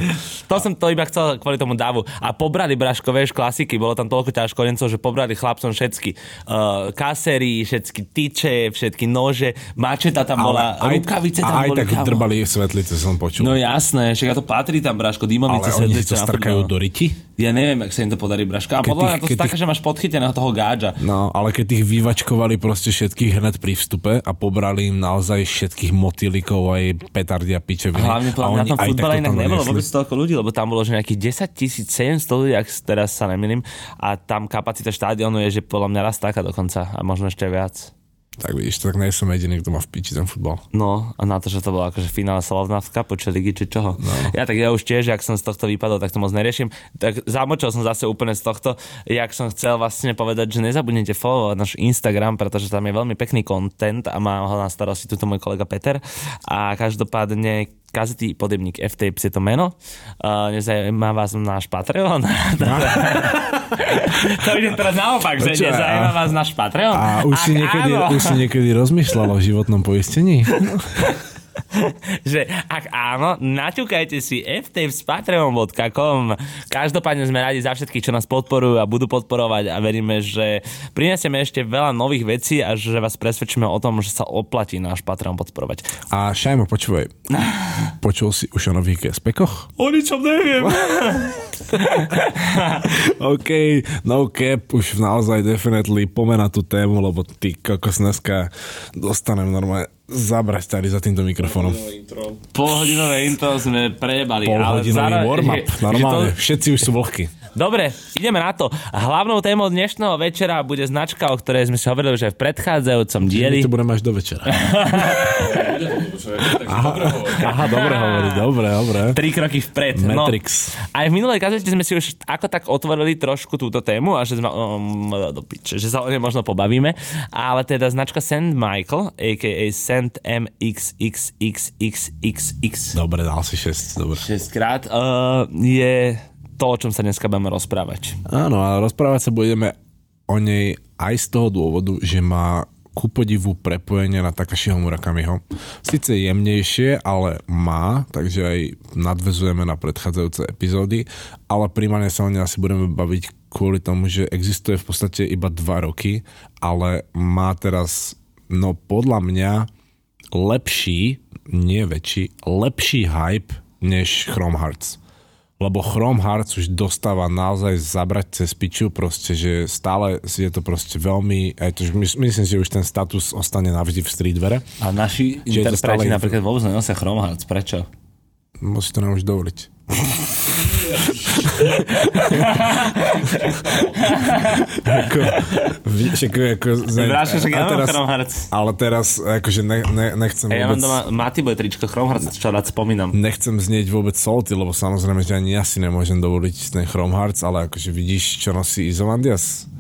to som to iba chcel kvôli tomu davu. A pobrali, Braško, vieš, klasiky, bolo tam toľko ťažkodencov, že pobrali chlapcom všetky uh, kasery, všetky tyče, všetky nože, mačeta tam bola, aj, rukavice tam aj boli. tak kámo. drbali svetlice, som počul. No jasné, však to patrí tam, Braško, dymovice, ale oni si svetlice to strkajú do riti? Ja neviem, ak sa im to podarí, Braško. A Keď podľa mňa to také, tých- že máš podchyteného toho gáďa. No, ale keď ich vyvačkovali proste všetkých hned pri vstupe a pobrali im naozaj všetkých motýlikov aj petardy a pičeviny. Hlavne podľa mňa na tom aj futbale inak nebolo vôbec toľko ľudí, lebo tam bolo že nejakých 10 700 ľudí, ak teraz sa nemýlim. A tam kapacita štádionu je, že podľa mňa raz taká dokonca a možno ešte viac. Tak vidíš, tak nie som jediný, kto má v piči ten futbal. No a na to, že to bolo akože finále Slovnavska počas ligy či čoho. No. Ja tak ja už tiež, ak som z tohto vypadol, tak to moc neriešim. Tak zamočil som zase úplne z tohto, jak som chcel vlastne povedať, že nezabudnite followovať náš Instagram, pretože tam je veľmi pekný content a má ho na starosti tuto môj kolega Peter. A každopádne kazety podebník FTP je to meno. Uh, nezaujíma vás náš Patreon? <laughs> <laughs> to ide teraz naopak, že a- vás náš Patreon? A už si, niekedy, áno, už si niekedy rozmýšľal o životnom poistení? <laughs> <laughs> že ak áno, naťukajte si ftv s patreon.com. Každopádne sme radi za všetkých, čo nás podporujú a budú podporovať a veríme, že prinesieme ešte veľa nových vecí a že vás presvedčíme o tom, že sa oplatí náš Patreon podporovať. A Šajmo, počúvaj, <laughs> počul si už o nových gespekoch? O ničom neviem. <laughs> OK, no cap, už naozaj definitely pomená tú tému, lebo ty kokos dneska dostanem normálne zabrať tady za týmto mikrofónom. Polhodinové intro sme prejebali. ale Polhodinový zároveň- warm-up, <laughs> normálne. to- Všetci už sú vlhky. Dobre, ideme na to. Hlavnou témou dnešného večera bude značka, o ktorej sme si hovorili už aj v predchádzajúcom My dieli. to budeme až do večera. <laughs> Hovor. Aha, dobre hovorí, dobre, dobre. Tri kroky vpred. Matrix. No, aj v minulej kazete sme si už ako tak otvorili trošku túto tému a že sme um, do piče, že sa o nej možno pobavíme. Ale teda značka Sand Michael, a.k.a. Sand MXXXXX Dobre, dal si 6, dobre. 6 krát, uh, je to, o čom sa dneska budeme rozprávať. Áno, a rozprávať sa budeme o nej aj z toho dôvodu, že má ku podivu prepojenie na Takashiho Murakamiho. Sice jemnejšie, ale má, takže aj nadvezujeme na predchádzajúce epizódy, ale primárne sa o nej asi budeme baviť kvôli tomu, že existuje v podstate iba dva roky, ale má teraz, no podľa mňa, lepší, nie väčší, lepší hype než Chrome Hearts lebo Chrome Hearts už dostáva naozaj zabrať cez piču, proste, že stále je to proste veľmi, aj to, my, myslím, že už ten status ostane navždy v streetvere. A naši Že interpreti stále- napríklad vôbec nenosia Chrome Hearts. Prečo? Musí to nám už dovoliť. <laughs> ako, vieš, ako, ako, Bráško, však ja teraz, ale teraz, akože ne, ne, nechcem A ja mám vôbec... doma tričko Chrome Hearts, čo rád spomínam. nechcem znieť vôbec salty, lebo samozrejme, že ani ja si nemôžem dovoliť ten Chrome Hearts, ale akože vidíš, čo nosí Izolandias?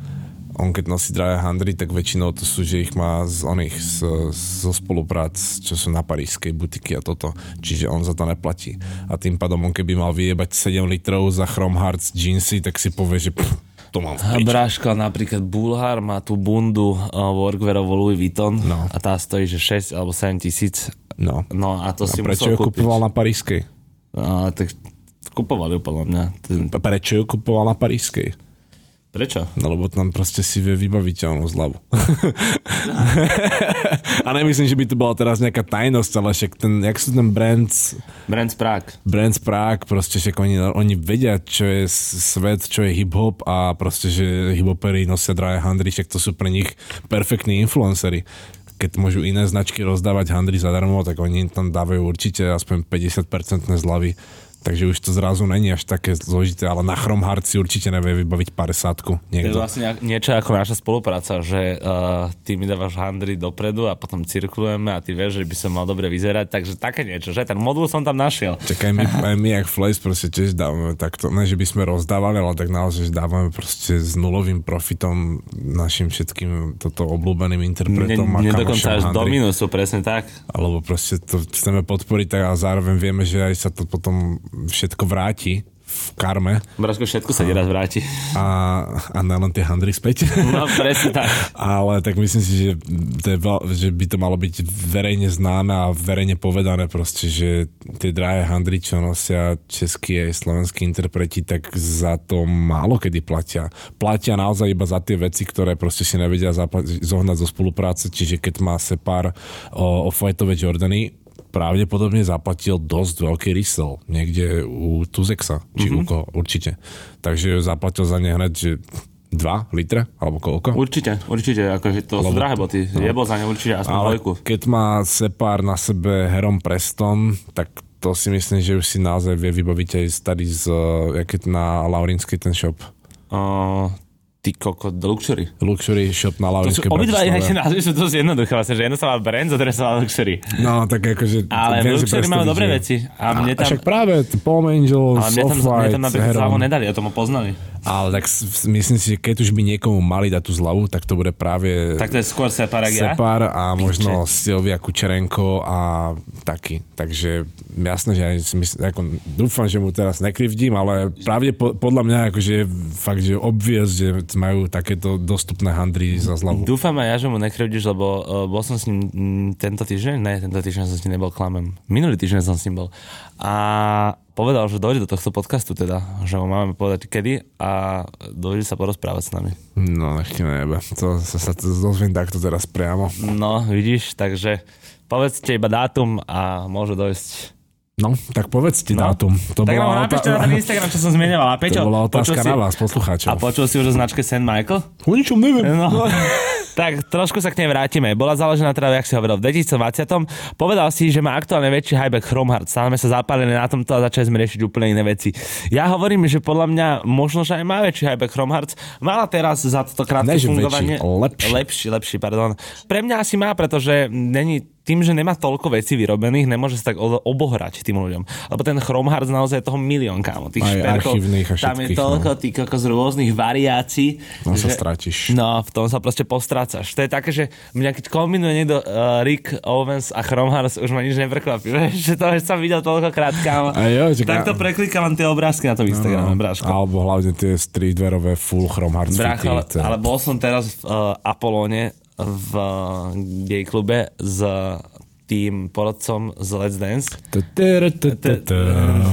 On keď nosí Dry Handry, tak väčšinou to sú, že ich má z oných, z, zo spoluprác, čo sú na parískej butiky a toto. Čiže on za to neplatí. A tým pádom on keby mal vyjebať 7 litrov za Chrome Hearts jeansy, tak si povie, že pff, to mám v A piči. Bráško, napríklad Bulhar má tú bundu uh, workwearovú Louis Vuitton No. a tá stojí, že 6 alebo 7 tisíc. No. No a to A si prečo musel ju kúpiť. kupoval na parískej? A, tak kupovali ju podľa mňa. Prečo ju kupoval na parískej? Prečo? No lebo tam proste si vie vybaviť onu zľavu. <laughs> a nemyslím, že by to bola teraz nejaká tajnosť, ale však ten, jak sú ten brands, Brand Prague. brands Prague, proste však oni, oni vedia, čo je svet, čo je hip-hop a proste, že hip-hopery nosia drahé handry, však to sú pre nich perfektní influencery. Keď môžu iné značky rozdávať handry zadarmo, tak oni tam dávajú určite aspoň 50% zľavy. Takže už to zrazu není až také zložité, ale na Chrome Hearts si určite nevie vybaviť 50 To je niekto. vlastne niečo ako naša spolupráca, že uh, ty mi dávaš handry dopredu a potom cirkulujeme a ty vieš, že by som mal dobre vyzerať, takže také niečo, že ten modul som tam našiel. Čakaj, my, aj <laughs> my, jak Flace, proste tiež dávame takto, ne, že by sme rozdávali, ale tak naozaj, dávame proste s nulovým profitom našim všetkým toto obľúbeným interpretom ne dokonca až kamošom do Handry. minusu, presne tak. Alebo proste to chceme podporiť tak a zároveň vieme, že aj sa to potom všetko vráti v karme Braško, všetko sa raz vráti. a, a nelen tie handry späť. No presne tak. <laughs> Ale tak myslím si, že, to je že by to malo byť verejne známe a verejne povedané proste, že tie drahé handry, čo nosia českí aj slovenskí interpreti, tak za to málo kedy platia. Platia naozaj iba za tie veci, ktoré proste si nevedia zaplatiť, zohnať zo spolupráce, čiže keď má Separ o, o fightové Jordany, pravdepodobne zaplatil dosť veľký resell. Niekde u Tuzexa, či mm-hmm. u koho, určite. Takže zaplatil za ne hneď, že 2 litre, alebo koľko? Určite, určite, akože to sú Lebo- drahé boty. No. Jebol za ne určite aspoň Ale dvojku. keď má Separ na sebe Heron Preston, tak to si myslím, že už si naozaj vie vybaviť aj tady z, jak je na Laurinskej ten shop. Uh, ty koko, Luxury. Luxury shop na Laurinskej obidva názvy sú dosť jednoduché, vlastne, že jedno sa má Brand, a druhé sa má Luxury. No, tak akože... Ale viem Luxury majú dobré veci. A mne A tam, však práve Palm Angels, ale mne tam, mne napríklad nedali, a to ma poznali. Ale tak myslím si, že keď už by niekomu mali dať tú zľavu, tak to bude práve Tak to je skôr Separak ja? Separ a možno Silvia Kučerenko a taký. Takže jasné, že aj si mysl, ako, dúfam, že mu teraz nekrivdím, ale pravde po, podľa mňa akože je fakt, že obvious, že majú takéto dostupné handry za zľavu. Dúfam aj ja, že mu nekrivdíš, lebo uh, bol som s ním mm, tento týždeň, ne, tento týždeň som s ním nebol, klamem. Minulý týždeň som s ním bol. A povedal, že dojde do tohto podcastu teda, že mu máme povedať kedy a dojde sa porozprávať s nami. No, nech ti nejebe. To sa, sa to dozviem takto teraz priamo. No, vidíš, takže povedzte iba dátum a môže dojsť. No, tak povedzte No. dátum. To tak nám bola, napíšte na ten Instagram, čo som zmienoval. A Peťo, to bola otázka na vás, A poslucháčov. počul si už o značke St. Michael? O ničom neviem. No. <laughs> Tak trošku sa k nej vrátime. Bola založená teda, jak si hovoril, v 2020. Povedal si, že má aktuálne väčší hype Chromehard. Stále sme sa zapálili na tomto a začali sme riešiť úplne iné veci. Ja hovorím, že podľa mňa možno, že aj má väčší hype Chromehard. Mala teraz za toto krátke fungovanie... väčší, lepší. lepší. Lepší, pardon. Pre mňa asi má, pretože není tým, že nemá toľko vecí vyrobených, nemôže sa tak obohrať tým ľuďom. Lebo ten Chromehard naozaj toho milión, kámo. Tých Aj šperkov, tam je všetkých, toľko no. tých kokos rôznych variácií. No sa stratíš. No, v tom sa proste postrácaš. To je také, že mňa keď kombinuje niekto uh, Rick Owens a Chromehard, už ma nič neprekvapí. <laughs> Že to že som videl toľkokrát, kámo. A jo, že Takto preklikám tie obrázky na tom Instagrame, No, bráško. Alebo hlavne tie streetwearové full chrome hard Brácho, ale, to- ale bol som teraz v uh, Apolóne v uh, gay klube s tým porodcom z Let's Dance.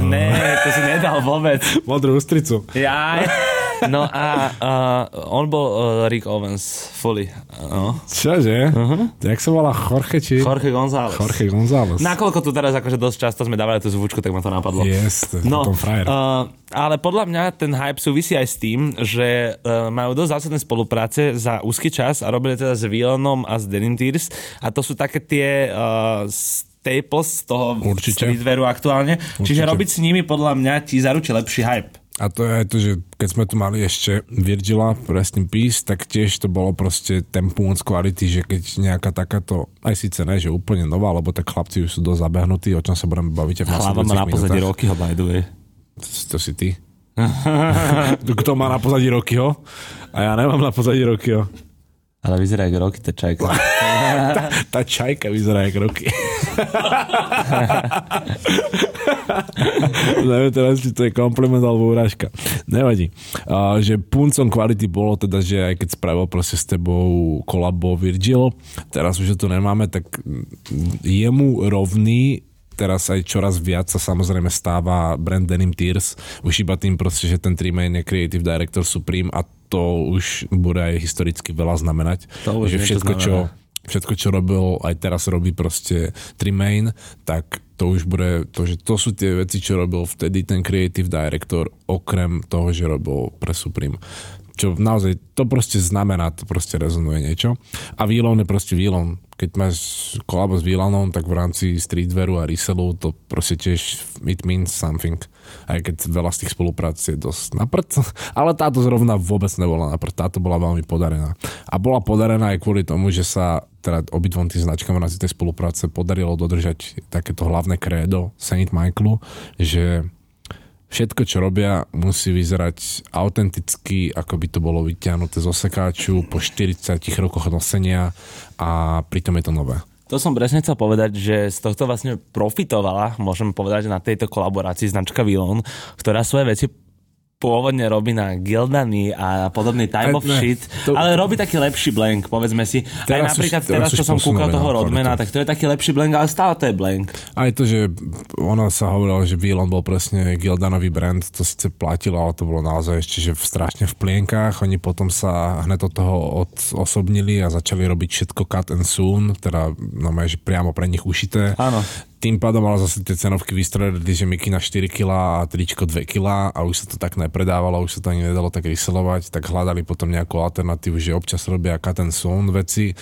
Ne, to si nedal vôbec. Modrú ústricu. Ja. No a uh, on bol uh, Rick Owens, fully. No. Čože? Uh-huh. Jak sa volá Jorge či? Jorge González. Jorge González. Nakoľko tu teraz akože dosť často sme dávali tú zvučku, tak ma to napadlo. Yes, to No, potom frajer. uh, ale podľa mňa ten hype súvisí aj s tým, že uh, majú dosť zásadné spolupráce za úzky čas a robili teda s Villanom a s Denim Tears a to sú také tie uh, staples toho Určite. streetwearu aktuálne. Čiže Určite. robiť s nimi podľa mňa ti zaručí lepší hype. A to je to, že keď sme tu mali ešte Virgila, Rest in Peace, tak tiež to bolo proste ten punc quality, že keď nejaká takáto, aj síce ne, že úplne nová, lebo tak chlapci už sú dosť zabehnutí, o čom sa budeme baviť Hlava má na pozadí. Rockyho, by the way. To si ty. <laughs> Kto má na pozadí Rockyho? A ja nemám na pozadí Rockyho. Ale vyzerá ako Rocky, to je čajka. <laughs> Tá čajka vyzerá jak Rocky. <laughs> Neviem teraz, či to je kompliment alebo urážka. Nevadí. A, že puncom kvality bolo teda, že aj keď spravil proste s tebou kolabo Virgil, teraz už to nemáme, tak jemu rovný teraz aj čoraz viac sa samozrejme stáva brand Denim Tears, už iba tým proste, že ten Tremaine je Creative Director Supreme a to už bude aj historicky veľa znamenať. To už že všetko, čo, znamená. Všetko, čo robil, aj teraz robí proste Tremaine, tak to už bude, to, že to sú tie veci, čo robil vtedy ten creative director, okrem toho, že robil pre Supreme. Čo naozaj, to proste znamená, to proste rezonuje niečo. A Výlon je proste Výlon. Keď máš kolabo s Výlonom, tak v rámci streetwearu a resellu to proste tiež it means something. Aj keď veľa z tých spoluprác je dosť na prd. <laughs> Ale táto zrovna vôbec nebola na prd. Táto bola veľmi podarená. A bola podarená aj kvôli tomu, že sa teda obidvom tým značkám v rámci tej spolupráce podarilo dodržať takéto hlavné krédo Saint Michaelu, že všetko, čo robia, musí vyzerať autenticky, ako by to bolo vyťahnuté z osekáču po 40 rokoch nosenia a pritom je to nové. To som presne chcel povedať, že z tohto vlastne profitovala, môžem povedať, na tejto kolaborácii značka Vilon, ktorá svoje veci pôvodne robí na Gildany a podobný Aj, of ne, shit, to- ale robí taký lepší blank, povedzme si. Aj Teraz napríklad už- teraz, teraz čo som kúkal toho na Rodmana, tak to je taký lepší blank, ale stále to je blank. Aj to, že ono sa hovorilo, že Vilon bol presne Gildanový brand, to síce platilo, ale to bolo naozaj ešte, že v, strašne v plienkách. Oni potom sa hneď od toho odosobnili a začali robiť všetko cut and soon, teda no, že priamo pre nich ušité. Áno. Tým pádom ale zase tie cenovky vystrelili, že miky na 4 kg a tričko 2 kg a už sa to tak nepredávalo, už sa to ani nedalo tak reselovať, tak hľadali potom nejakú alternatívu, že občas robia cut and sewn veci,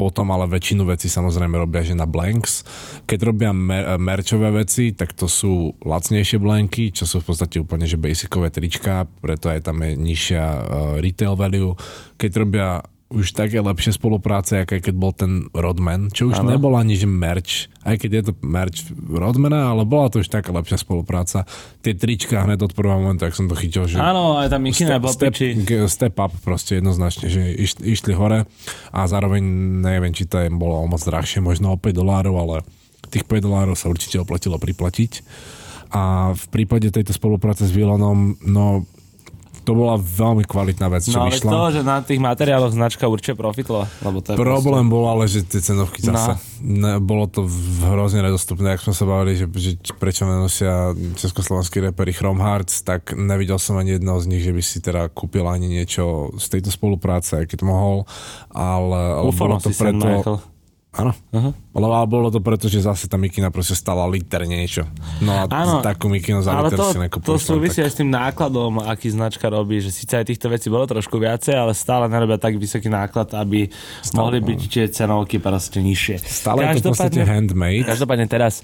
potom ale väčšinu vecí samozrejme robia, že na blanks. Keď robia mer- merčové veci, tak to sú lacnejšie blanky, čo sú v podstate úplne že basicové trička, preto aj tam je nižšia uh, retail value. Keď robia už také lepšie spolupráce, aj keď bol ten Rodman, čo už Áno. nebol ani že merch, aj keď je to merch Rodmana, ale bola to už taká lepšia spolupráca. Tie trička hneď od prvého momentu, ak som to chytil, že Áno, aj tam Mikina bol step, step up proste jednoznačne, že iš, išli hore a zároveň neviem, či to je, bolo o moc drahšie, možno o 5 dolárov, ale tých 5 dolárov sa určite oplatilo priplatiť. A v prípade tejto spolupráce s Vilonom, no to bola veľmi kvalitná vec, čo No ale vyšla. to, že na tých materiáloch značka určite profitla, lebo to je Problém bol ale, že tie cenovky No. zase. Ne, bolo to hrozne nedostupné, ak sme sa bavili, že, že prečo nenosia československí reperi Chrome Hearts, tak nevidel som ani jedného z nich, že by si teda kúpil ani niečo z tejto spolupráce, keď mohol, ale, Ufo bolo to preto... Áno. Uh-huh. Lebo ale bolo to preto, že zase tá mikina proste stala liter niečo. No a Áno, takú mikinu za liter to, si to nekupuješ. len súvisí tak. aj s tým nákladom, aký značka robí, že síce aj týchto vecí bolo trošku viacej, ale stále nerobia tak vysoký náklad, aby mohli byť tie cenovky proste nižšie. Stále je to v podstate handmade. Každopádne teraz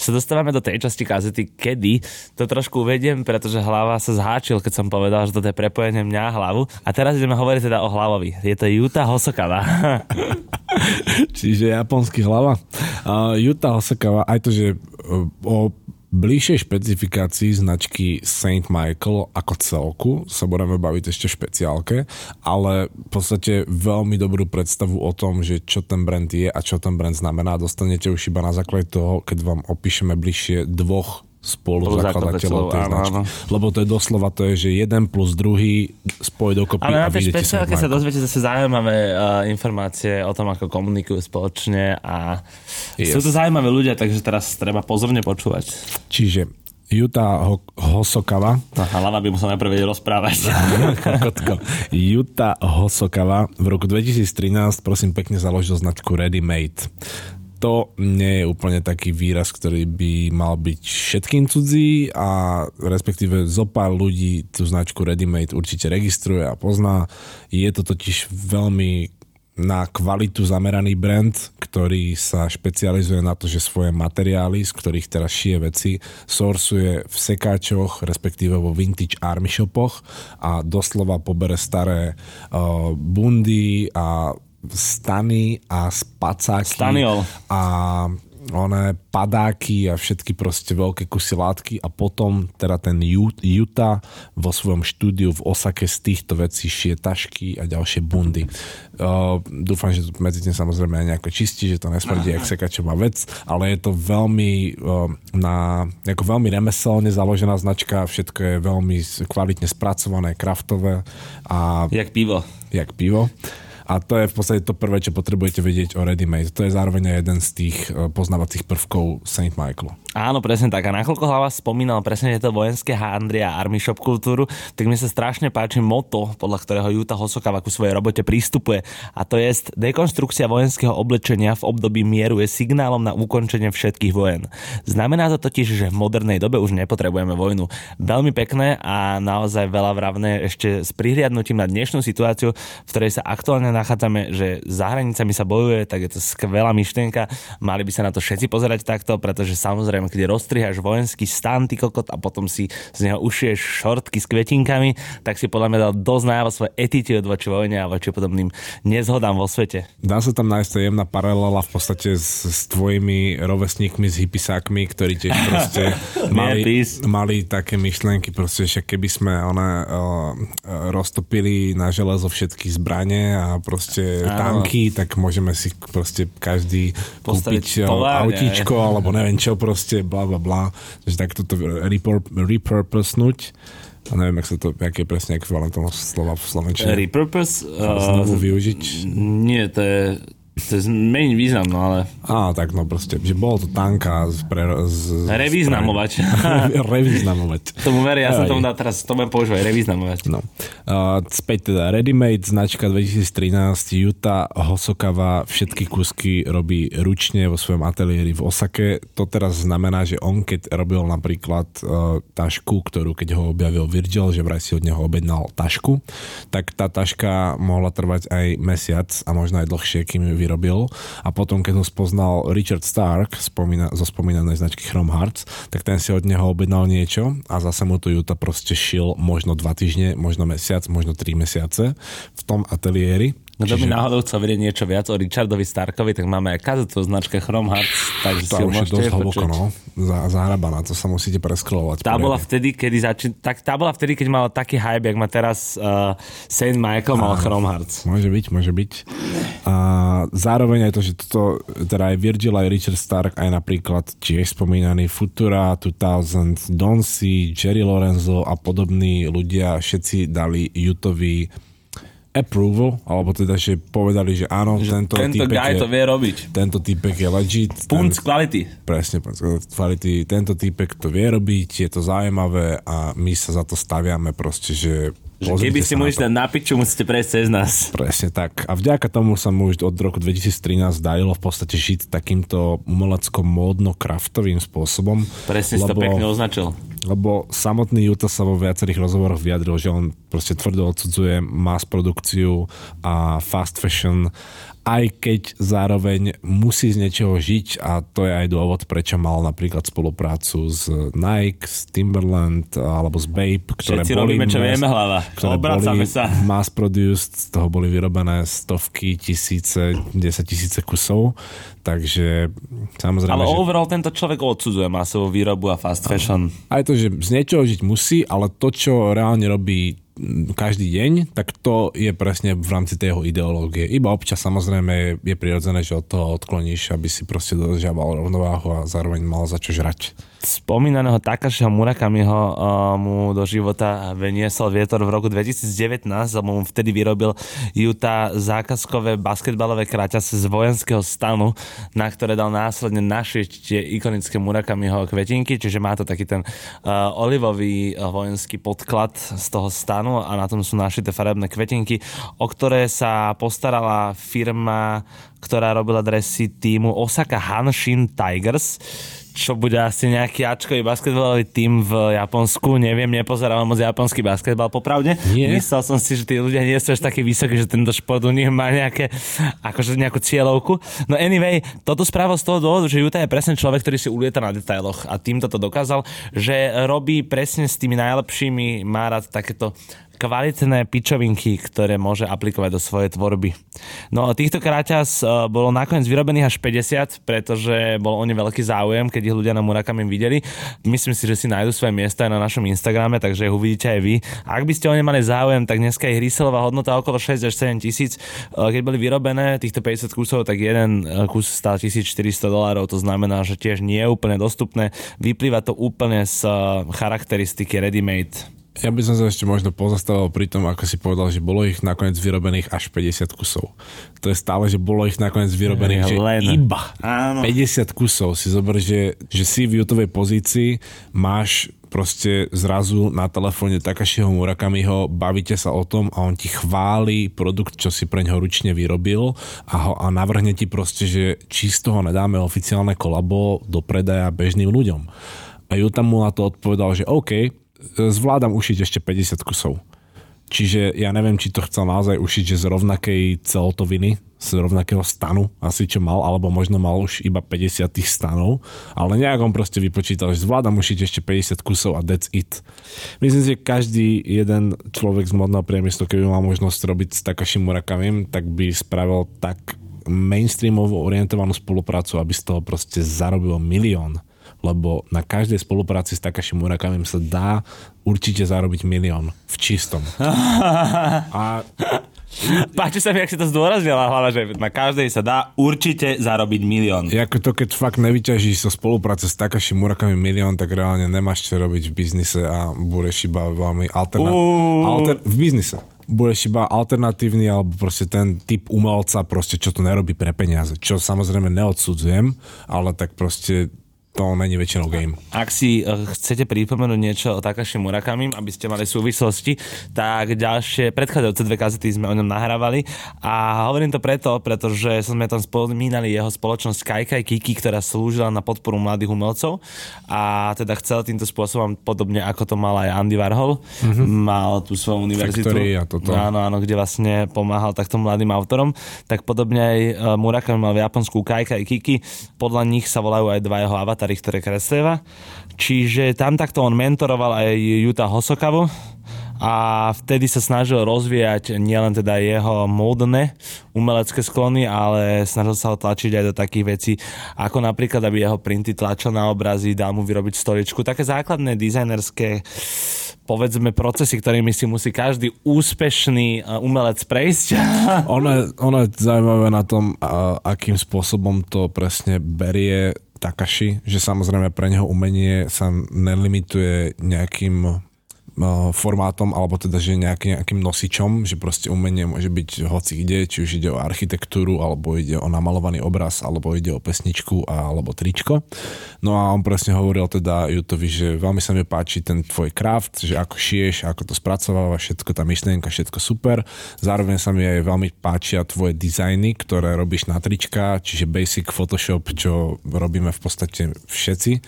sa dostávame do tej časti kazety, kedy to trošku uvediem, pretože hlava sa zháčil, keď som povedal, že toto je prepojenie mňa a hlavu. A teraz ideme hovoriť teda o hlavovi. Je to Yuta Hosokawa. <laughs> Čiže japonský hlava. Uh, Yuta Hosokawa, aj to, že uh, o bližšej špecifikácii značky St. Michael ako celku sa budeme baviť ešte v špeciálke, ale v podstate veľmi dobrú predstavu o tom, že čo ten brand je a čo ten brand znamená, dostanete už iba na základe toho, keď vám opíšeme bližšie dvoch spolu zakladateľov tej áno, značky. áno. Lebo to je doslova to je, že jeden plus druhý spoj dokopy Ale a na tej špeciálke sa dozviete zase zaujímavé uh, informácie o tom, ako komunikujú spoločne a Yes. sú to zaujímavé ľudia, takže teraz treba pozorne počúvať. Čiže Yuta Ho- Hosokawa No, hlava by musel najprv vedieť rozprávať. <laughs> Kokotko. Yuta Hosokawa v roku 2013 prosím pekne založil značku Ready Made. To nie je úplne taký výraz, ktorý by mal byť všetkým cudzí a respektíve zo pár ľudí tú značku Ready Made určite registruje a pozná. Je to totiž veľmi na kvalitu zameraný brand, ktorý sa špecializuje na to, že svoje materiály, z ktorých teraz šije veci, sourcuje v sekáčoch, respektíve vo vintage army shopoch a doslova pobere staré uh, bundy a stany a spacáky Staniol. a oné padáky a všetky proste veľké kusy látky a potom teda ten Ju- Juta vo svojom štúdiu v Osake z týchto vecí šije tašky a ďalšie bundy. Uh, dúfam, že medzi tým samozrejme aj nejako čistí, že to nesmrdí jak sekačová vec, ale je to veľmi uh, na, ako veľmi remeselne založená značka, všetko je veľmi kvalitne spracované, kraftové a Jak pivo. jak pivo. A to je v podstate to prvé, čo potrebujete vedieť o Ready Made. To je zároveň jeden z tých eh, poznávacích prvkov St. Michaelu. Áno, presne tak. A nakoľko hlava spomínal presne to vojenské handry a army shop kultúru, tak mi sa strašne páči moto, podľa ktorého Juta Hosokawa ku svojej robote prístupuje. A to je dekonstrukcia vojenského oblečenia v období mieru je signálom na ukončenie všetkých vojen. Znamená to totiž, že v modernej dobe už nepotrebujeme vojnu. Veľmi pekné a naozaj veľa vravné ešte s prihliadnutím na dnešnú situáciu, v ktorej sa aktuálne nachádzame, že za hranicami sa bojuje, tak je to skvelá myšlienka. Mali by sa na to všetci pozerať takto, pretože samozrejme, keď rozstrihaš vojenský stan, ty kokot, a potom si z neho ušieš šortky s kvetinkami, tak si podľa mňa dal dosť najavo svoje attitude voči vojne a voči podobným nezhodám vo svete. Dá sa tam nájsť jemná paralela v podstate s, s tvojimi rovesníkmi, s hypisákmi, ktorí tiež <laughs> proste mali, mali také myšlienky, proste, že keby sme one, uh, roztopili na železo všetky zbranie a proste Áno. tanky, tak môžeme si proste každý Postaviť kúpiť továrne, autíčko alebo neviem čo proste, bla bla bla. Takže takto to repur- repurposnúť. A neviem, jak sa to, aké je presne ekvivalent toho slova v slovenčine. Repurpose? Znovu Uh, využiť. nie, to je, to je význam, no ale Á, tak no proste, že bolo to tanka z, pre, z, revýznamovať. <laughs> Revýznamovať. <laughs> tomu verí, ja Aj. tomu dá teraz, to budem používať, revýznamovať. No. Uh, späť teda Ready Made, značka 2013, Yuta Hosokawa všetky kúsky robí ručne vo svojom ateliéri v Osake. To teraz znamená, že on keď robil napríklad uh, tašku, ktorú keď ho objavil Virgil, že vraj si od neho objednal tašku, tak tá taška mohla trvať aj mesiac a možno aj dlhšie, kým ju vyrobil. A potom, keď ho spoznal Richard Stark spomína, zo spomínanej značky Chrome Hearts, tak ten si od neho objednal niečo a zase mu to Juta proste šil možno dva týždne, možno mesiac, možno tri mesiace v tom ateliéri. No to by náhodou chcel vedieť niečo viac o Richardovi Starkovi, tak máme aj kazetu značke Chrome Hearts, takže si to ho už je dosť hlboko, no. Zahrabaná, to sa musíte presklovať. Tá bola vtedy, kedy začí, tak tá bola vtedy, keď mala taký hype, jak má teraz uh, Saint Michael mal Chrome Hearts. Môže byť, môže byť. A zároveň aj to, že toto, teda aj Virgil, aj Richard Stark, aj napríklad tiež spomínaný Futura 2000, Don C, Jerry Lorenzo a podobní ľudia, všetci dali Jutovi approval, alebo teda, že povedali, že áno, Že tento, tento guy je, to vie robiť. tento týpek je legit. Punc kvality. Presne, kvality, tento týpek to vie robiť, je to zaujímavé a my sa za to staviame proste, že Že keby si mu dať na piču, musíte prejsť cez nás. Presne tak. A vďaka tomu sa mu už od roku 2013 darilo v podstate žiť takýmto umelecko-módno-kraftovým spôsobom. Presne lebo, si to pekne označil. Lebo samotný Juta sa vo viacerých rozhovoroch vyjadril, že on proste tvrdo odsudzuje mass produkciu a fast fashion aj keď zároveň musí z niečoho žiť a to je aj dôvod, prečo mal napríklad spoluprácu s Nike, s Timberland alebo s Babe, ktoré Všetci boli robíme, čo mass, vieme hlava. Ktoré boli sa. mass produced, z toho boli vyrobené stovky, tisíce, desať tisíce kusov, takže samozrejme... Ale že... overall tento človek odsudzuje masovú výrobu a fast fashion. Aj to, že z niečoho žiť musí, ale to, čo reálne robí každý deň, tak to je presne v rámci tej jeho ideológie. Iba občas samozrejme je prirodzené, že od toho odkloníš, aby si proste dodržiaval rovnováhu a zároveň mal za čo žrať spomínaného Takašiho Murakamiho uh, mu do života veniesol vietor v roku 2019, lebo mu vtedy vyrobil Utah zákazkové basketbalové kraťase z vojenského stanu, na ktoré dal následne našiť tie ikonické Murakamiho kvetinky, čiže má to taký ten uh, olivový uh, vojenský podklad z toho stanu a na tom sú našité farebné kvetinky, o ktoré sa postarala firma, ktorá robila dresy týmu Osaka Hanshin Tigers čo bude asi nejaký Ačkový basketbalový tým v Japonsku. Neviem, nepozeral moc japonský basketbal popravde. Nie. Myslel som si, že tí ľudia nie sú až takí vysokí, že tento šport u nich má nejaké, akože nejakú cieľovku. No anyway, toto spravil z toho dôvodu, že Utah je presne človek, ktorý si ulieta na detailoch a týmto to dokázal, že robí presne s tými najlepšími, má rád takéto kvalitné pičovinky, ktoré môže aplikovať do svojej tvorby. No týchto kráťas e, bolo nakoniec vyrobených až 50, pretože bol o ne veľký záujem, keď ich ľudia na Murakami videli. Myslím si, že si nájdu svoje miesta aj na našom Instagrame, takže ich uvidíte aj vy. Ak by ste o ne mali záujem, tak dneska ich resellová hodnota okolo 6 až 7 tisíc. E, keď boli vyrobené týchto 50 kusov, tak jeden e, kus stál 1400 dolárov, to znamená, že tiež nie je úplne dostupné. Vyplýva to úplne z charakteristiky ready-made ja by som sa ešte možno pozastavil pri tom, ako si povedal, že bolo ich nakoniec vyrobených až 50 kusov. To je stále, že bolo ich nakoniec vyrobených že len. iba Áno. 50 kusov. Si zober, že, že si v jutovej pozícii máš proste zrazu na telefóne Takašiho Murakamiho, bavíte sa o tom a on ti chváli produkt, čo si pre ňoho ručne vyrobil a, ho, a navrhne ti proste, že či z toho nedáme oficiálne kolabo do predaja bežným ľuďom. A Juta mu na to odpovedal, že OK, zvládam ušiť ešte 50 kusov. Čiže ja neviem, či to chcel naozaj ušiť, že z rovnakej celotoviny, z rovnakého stanu, asi čo mal, alebo možno mal už iba 50 tých stanov, ale nejak on proste vypočítal, že zvládam ušiť ešte 50 kusov a that's it. Myslím si, že každý jeden človek z modného priemyslu, keby mal možnosť robiť s Takashi Murakamim, tak by spravil tak mainstreamovo orientovanú spoluprácu, aby z toho proste zarobil milión lebo na každej spolupráci s Takashi Murakamim sa dá určite zarobiť milión v čistom. <laughs> A Páči sa mi, ak si to zdôraznila hlava, že na každej sa dá určite zarobiť milión. Ako to, keď fakt nevyťažíš so spolupráce s Takashi Murakami milión, tak reálne nemáš čo robiť v biznise a budeš iba veľmi alternatívny. Alter- v biznise budeš iba alternatívny alebo proste ten typ umelca, proste čo to nerobí pre peniaze. Čo samozrejme neodsudzujem, ale tak proste to není väčšinou game. Ak si uh, chcete pripomenúť niečo o Takashi Murakami, aby ste mali súvislosti, tak ďalšie predchádzajúce dve kazety sme o ňom nahrávali a hovorím to preto, pretože sme tam spomínali jeho spoločnosť Kaikai Kiki, ktorá slúžila na podporu mladých umelcov a teda chcel týmto spôsobom, podobne ako to mal aj Andy Warhol, mm-hmm. mal tú svoju univerzitu. a toto. Áno, áno, kde vlastne pomáhal takto mladým autorom, tak podobne aj e, Murakami mal v Japonsku Kaikai Kiki, podľa nich sa volajú aj dva jeho avatári, ktoré kreslieva. Čiže tam takto on mentoroval aj Juta Hosokavu a vtedy sa snažil rozvíjať nielen teda jeho módne umelecké sklony, ale snažil sa ho tlačiť aj do takých vecí, ako napríklad, aby jeho printy tlačil na obrazy, dal mu vyrobiť stoličku. Také základné dizajnerské povedzme procesy, ktorými si musí každý úspešný uh, umelec prejsť. ono, je, ono je zaujímavé na tom, akým spôsobom to presne berie Takashi, že samozrejme pre neho umenie sa nelimituje nejakým formátom, alebo teda, že nejaký, nejakým nosičom, že proste umenie môže byť hoci kde, či už ide o architektúru, alebo ide o namalovaný obraz, alebo ide o pesničku, alebo tričko. No a on presne hovoril teda Jutovi, že veľmi sa mi páči ten tvoj craft, že ako šiješ, ako to spracováva, všetko tá myšlienka, všetko super. Zároveň sa mi aj veľmi páčia tvoje dizajny, ktoré robíš na trička, čiže basic Photoshop, čo robíme v podstate všetci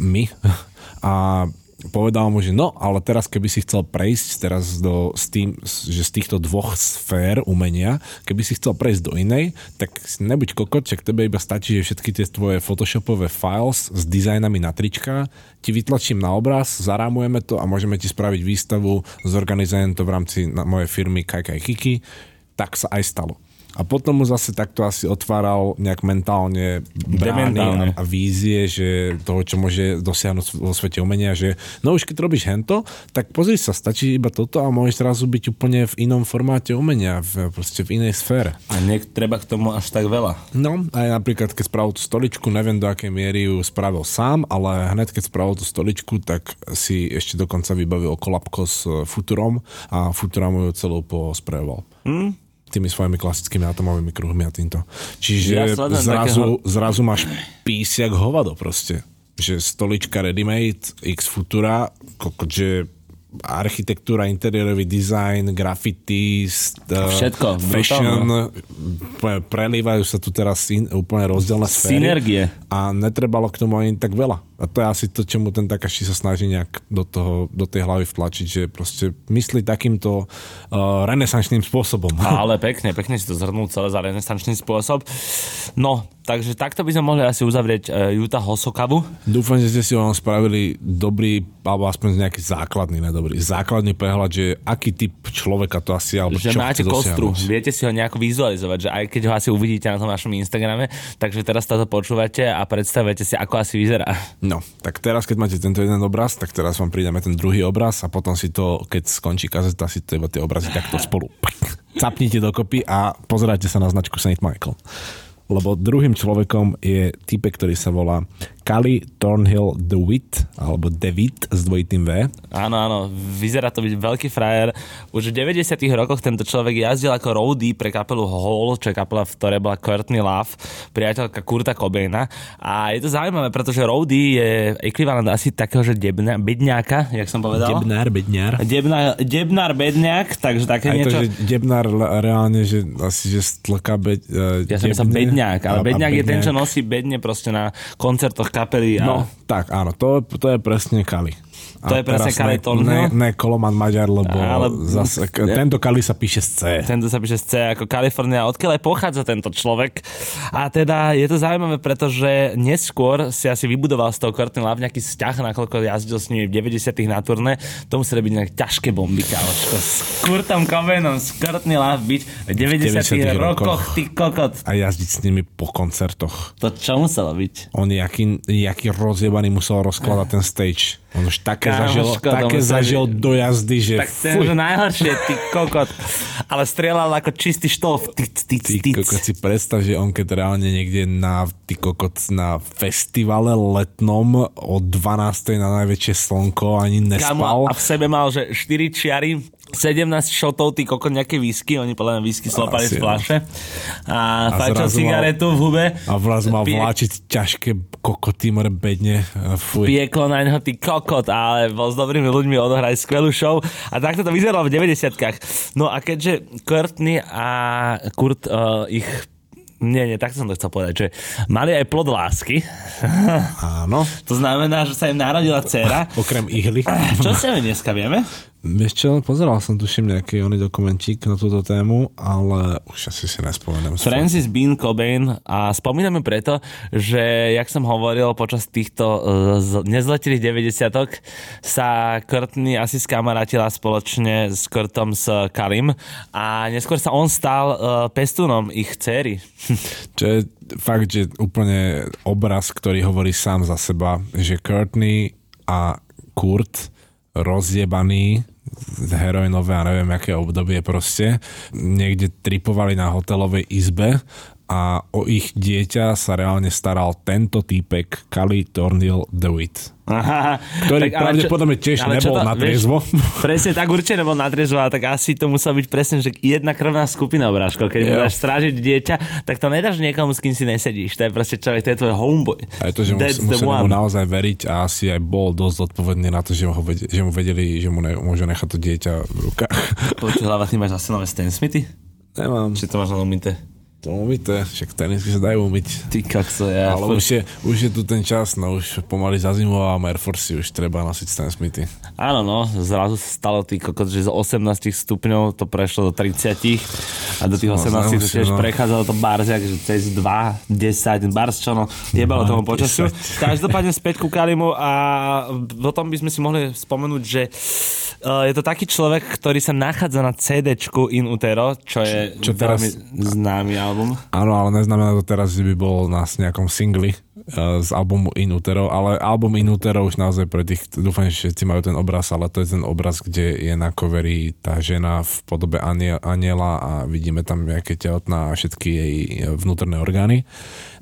my <laughs> a povedal mu, že no, ale teraz keby si chcel prejsť teraz do, s tým, že z týchto dvoch sfér umenia, keby si chcel prejsť do inej, tak nebuď kokot, čak tebe iba stačí, že všetky tie tvoje photoshopové files s dizajnami na trička ti vytlačím na obraz, zarámujeme to a môžeme ti spraviť výstavu, zorganizujem to v rámci mojej firmy Kaj Kiki. Tak sa aj stalo. A potom mu zase takto asi otváral nejak mentálne brány a, a vízie, že toho, čo môže dosiahnuť vo svete umenia, že no už keď robíš hento, tak pozri sa, stačí iba toto a môžeš zrazu byť úplne v inom formáte umenia, v, proste v inej sfére. A nech treba k tomu až tak veľa. No, aj napríklad, keď spravil tú stoličku, neviem do akej miery ju spravil sám, ale hneď keď spravil tú stoličku, tak si ešte dokonca vybavil kolapko s Futurom a Futura mu ju celú posprejoval. Hmm? Tými svojimi klasickými atomovými kruhmi a týmto. Čiže ja zrazu, takého... zrazu máš písiak hovado proste. Že stolička ready-made, X Futura, že architektúra, interiérový design, graffiti, Všetko, fashion, brutálne. prelívajú sa tu teraz úplne rozdielne sféry. Synergie. A netrebalo k tomu ani tak veľa. A to je asi to, čemu ten Takashi sa snaží nejak do, toho, do tej hlavy vtlačiť, že proste myslí takýmto uh, renesančným spôsobom. <laughs> Ale pekne, pekne si to zhrnul celé za renesančný spôsob. No, takže takto by sme mohli asi uzavrieť uh, Juta Hosokavu. Dúfam, že ste si vám spravili dobrý, alebo aspoň nejaký základný, nedobrý, základný prehľad, že aký typ človeka to asi, alebo že čo máte kostru, viete si ho nejako vizualizovať, že aj keď ho asi uvidíte na tom našom Instagrame, takže teraz toto počúvate a predstavujete si, ako asi vyzerá. No, tak teraz, keď máte tento jeden obraz, tak teraz vám prídeme ten druhý obraz a potom si to, keď skončí kazeta, si to tie obrazy takto spolu <laughs> capnite dokopy a pozerajte sa na značku St. Michael. Lebo druhým človekom je type, ktorý sa volá Kali Thornhill DeWitt, alebo Dewitt s dvojitým V. Áno, áno, vyzerá to byť veľký frajer. Už v 90 rokoch tento človek jazdil ako roadie pre kapelu Hole, čo je kapela, v ktorej bola Courtney Love, priateľka Kurta Cobaina. A je to zaujímavé, pretože roadie je ekvivalent asi takého, že debna, bedňáka, jak som povedal. Debnár, bedňár. Debnár, debnár bedňák, takže také Aj niečo. to, že debnár reálne, že asi, že stlka beď, uh, Ja som myslel bedňák, ale bedňák je ten, čo nosí bedne proste na koncertoch kapely. A... No, tak áno, to, to je presne Kali. To je presne Kali Ne, ne Koloman Maďar, lebo Ale, zase, ne, tento Kali sa píše z C. Tento sa píše z C ako Kalifornia. Odkiaľ aj pochádza tento človek. A teda je to zaujímavé, pretože neskôr si asi vybudoval z toho Courtney Love nejaký vzťah, nakoľko jazdil s nimi v 90 na turné. To museli byť nejaké ťažké bomby, kámoško. S Kurtom Cobainom, s Courtney Love byť v 90, 90 rokoch, ty kokot. A jazdiť s nimi po koncertoch. To čo muselo byť? On jaký, jaký rozjebaný musel rozkladať <laughs> ten stage. On už také zažil, také zažil do jazdy, že... Tak ten už najhoršie, ty kokot. Ale strieľal ako čistý štolf. Tic, tic, ty tic. kokot si predstav, že on keď reálne niekde na, ty kokot, na festivale letnom o 12. na najväčšie slnko ani nespal. Kamu, a v sebe mal, že 4 čiary 17 šotov, ty koko nejaké whisky, oni podľa mňa whisky slopali z flaše a, a fajčil cigaretu mal, v hube. A vraz mal Pie... vláčiť ťažké kokoty, more bedne. Fuj. Pieklo na neho ty kokot, ale bol s dobrými ľuďmi, odohrali skvelú show a takto to vyzeralo v 90 No a keďže Courtney a Kurt uh, ich nie, nie, tak som to chcel povedať, že mali aj plod lásky. Áno. <laughs> to znamená, že sa im narodila dcera. Okrem ihly. Čo sa mi dneska vieme? Vieš čo, pozeral som tuším nejaký oný dokumentík na túto tému, ale už asi si nespomeniem. Francis Bean Cobain a spomíname preto, že jak som hovoril počas týchto uh, nezletilých 90 sa Courtney asi skamarátila spoločne s Kurtom s Kalim a neskôr sa on stal uh, pestúnom ich céry. <laughs> Čo je fakt, že úplne obraz, ktorý hovorí sám za seba, že Courtney a Kurt rozjebaný heroinové a neviem aké obdobie proste. Niekde tripovali na hotelovej izbe a o ich dieťa sa reálne staral tento týpek Kali Tornil DeWitt. Aha, Ktorý tak pravdepodobne tiež čo nebol na triezvo. Vieš, presne tak určite nebol na triezvo, ale tak asi to musela byť presne, že jedna krvná skupina obrážko. Keď Jo. dáš strážiť dieťa, tak to nedáš niekomu, s kým si nesedíš. To je proste človek, to je tvoj homeboy. Aj to, že That's mus, mu naozaj veriť a asi aj bol dosť zodpovedný na to, že, ho vedeli, že mu vedeli, že mu ne, môže nechať to dieťa v rukách. Počuť hlava, ty máš zase nové Stan Smithy? Nemám. Či to máš len umyté? To umyté, však tenisky sa dajú umyť. Ty kakso, ja. Ale už je, už je tu ten čas, no už pomaly zazimová Air Force už treba nosiť Stan Smithy. Áno, no, zrazu sa stalo tý kokot, že z 18 stupňov to prešlo do 30 a do tých No, 18 to zaujímavé, tiež no. prechádzalo to barziak, že cez 2, 10, bars čo no, jebalo tomu 2, počasiu. 10. Každopádne späť ku Kalimu a potom by sme si mohli spomenúť, že uh, je to taký človek, ktorý sa nachádza na CD-čku In Utero, čo je Čo teraz- veľmi známy album. Áno, ale neznamená to teraz, že by bol na nejakom singli uh, z albumu In Utero, ale album In Utero už naozaj pre tých, dúfam, že všetci majú ten obraz, ale to je ten obraz, kde je na coveri tá žena v podobe anie- aniela a vidíme tam nejaké tehotná a všetky jej vnútorné orgány.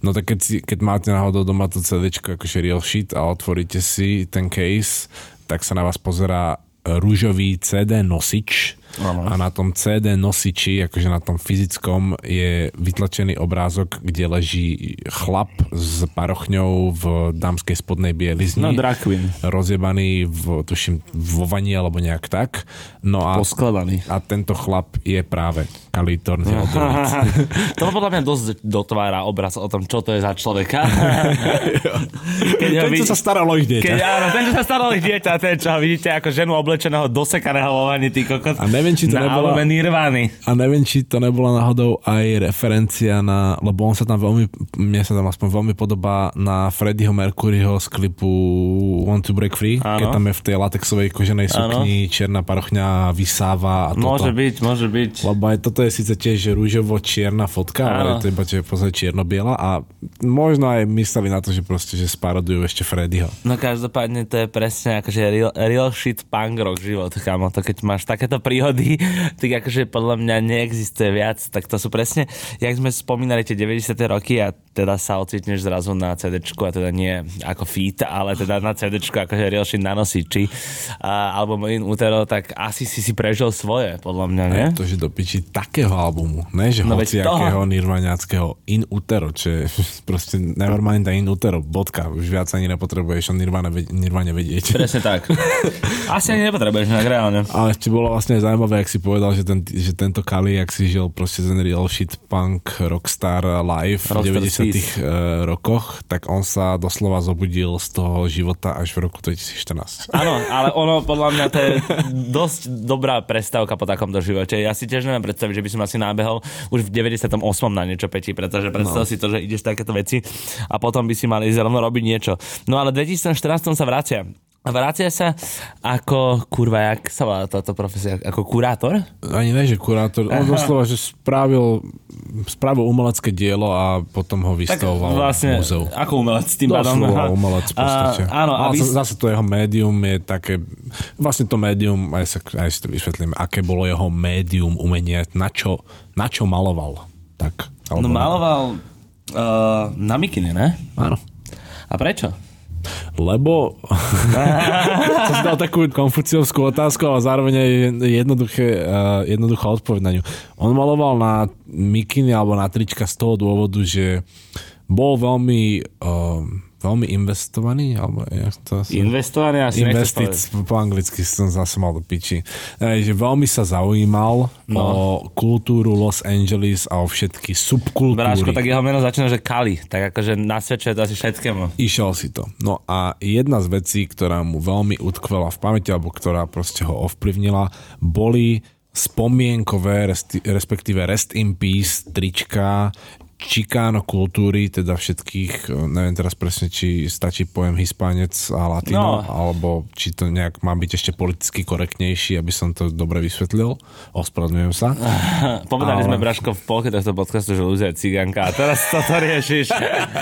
No tak keď, si, keď máte náhodou doma to CD, akože real shit a otvoríte si ten case, tak sa na vás pozerá rúžový CD nosič A na tom CD nosiči, akože na tom fyzickom je vytlačený obrázok, kde leží chlap s parochňou v dámskej spodnej bielizni. No, drag queen. rozjebaný v, tuším, vo vani alebo nejak tak. No a, Poskladaný. a tento chlap je práve Kalitorn. <laughs> to podľa mňa dosť dotvára obraz o tom, čo to je za človeka. <laughs> Keď Ten, vid- čo sa staralo ich dieťa. Keď, áno, ten, čo sa staral ich dieťa, ten, čo ho vidíte ako ženu oblečeného dosekaného vo vani, ty kokot. A neviem, či to na nebola- albume Nirvany. A neviem, či to nebola náhodou aj referencia na, lebo on sa tam veľmi, mne sa tam aspoň veľmi podobá na Freddieho Mercuryho z klipu Want to Break Free, Áno. keď tam je v tej latexovej koženej sukni čierna parochňa vysáva a toto. Môže byť, môže byť. Lebo aj toto je síce tiež rúžovo-čierna fotka, ale Áno. je to iba podstate čierno-biela a možno aj mysleli na to, že proste, že sparodujú ešte Freddyho. No každopádne to je presne akože real, real shit punk rock život, kamo. To keď máš takéto príhody, tak akože podľa mňa neexistuje viac. Tak to sú presne, jak sme spomínali tie 90. roky a teda sa ocitneš zrazu na CD a teda nie ako feat, ale teda na CD akože real shit na nosiči a, alebo In Utero, tak asi si si prežil svoje, podľa mňa, nie? To, že do piči takého albumu, ne že No hociakého nirvaniackého In Utero, čo je <laughs> proste Nevermind a In Utero, bodka. Už viac ani nepotrebuješ o Nirvane, Nirvane vedieť. Presne tak. <laughs> Asi ani nepotrebuješ nejak reálne. Ale ešte bolo vlastne zaujímavé, ak si povedal, že, ten, že tento Kali, ak si žil proste ten real shit punk rockstar live v Rockstar 90 Sis. eh, rokoch, tak on sa doslova zobudil z toho života až v roku 2014. Áno, ale ono podľa mňa to je dosť dobrá prestávka po takomto živote. Ja si tiež neviem predstaviť, že by som asi nábehol už v 98. na niečo peti, pretože predstav no. si to, že ideš takéto veci a potom by si mali ísť rovno robiť niečo. No ale v 2014 sa vracia. Vracia sa ako, kurva, jak sa volá táto profesia? Ako kurátor? Ani ne, že kurátor, on <laughs> doslova, že spravil, spravil umelecké dielo a potom ho vystavoval vlastne, v múzeu. ako umelec tým pádom. Doslova Aha. umelec v podstate. A, áno, a Ale vy... zase, zase to jeho médium je také, vlastne to médium, aj, sa, aj si to vysvetlím, aké bolo jeho médium umenia, na čo, na čo maloval. Tak. No maloval uh, na mikine, ne? Áno. A prečo? Lebo <laughs> to si dal takú konfuciovskú otázku, ale zároveň aj jednoduché, uh, jednoduchá odpoveď na ňu. On maloval na mikiny alebo na trička z toho dôvodu, že bol veľmi, uh, veľmi investovaný, alebo jak to asi... Investovaný asi Investic, po anglicky som zase mal do piči. E, že veľmi sa zaujímal no. o kultúru Los Angeles a o všetky subkultúry. Bráško, tak jeho meno začína, že Kali. Tak akože nasvedčuje to asi všetkému. Išiel si to. No a jedna z vecí, ktorá mu veľmi utkvela v pamäti, alebo ktorá proste ho ovplyvnila, boli spomienkové, respektíve Rest in Peace trička čikáno kultúry, teda všetkých, eh, neviem teraz presne, či stačí pojem hispánec a latino, No. alebo či to nejak má byť ešte politicky korektnejší, aby som to dobre vysvetlil. Ospravedlňujem sa. <laughs> Povedali Ale- sme, Braško, v polke tohto podcastu, že Luzia je cigánka a teraz toto riešiš.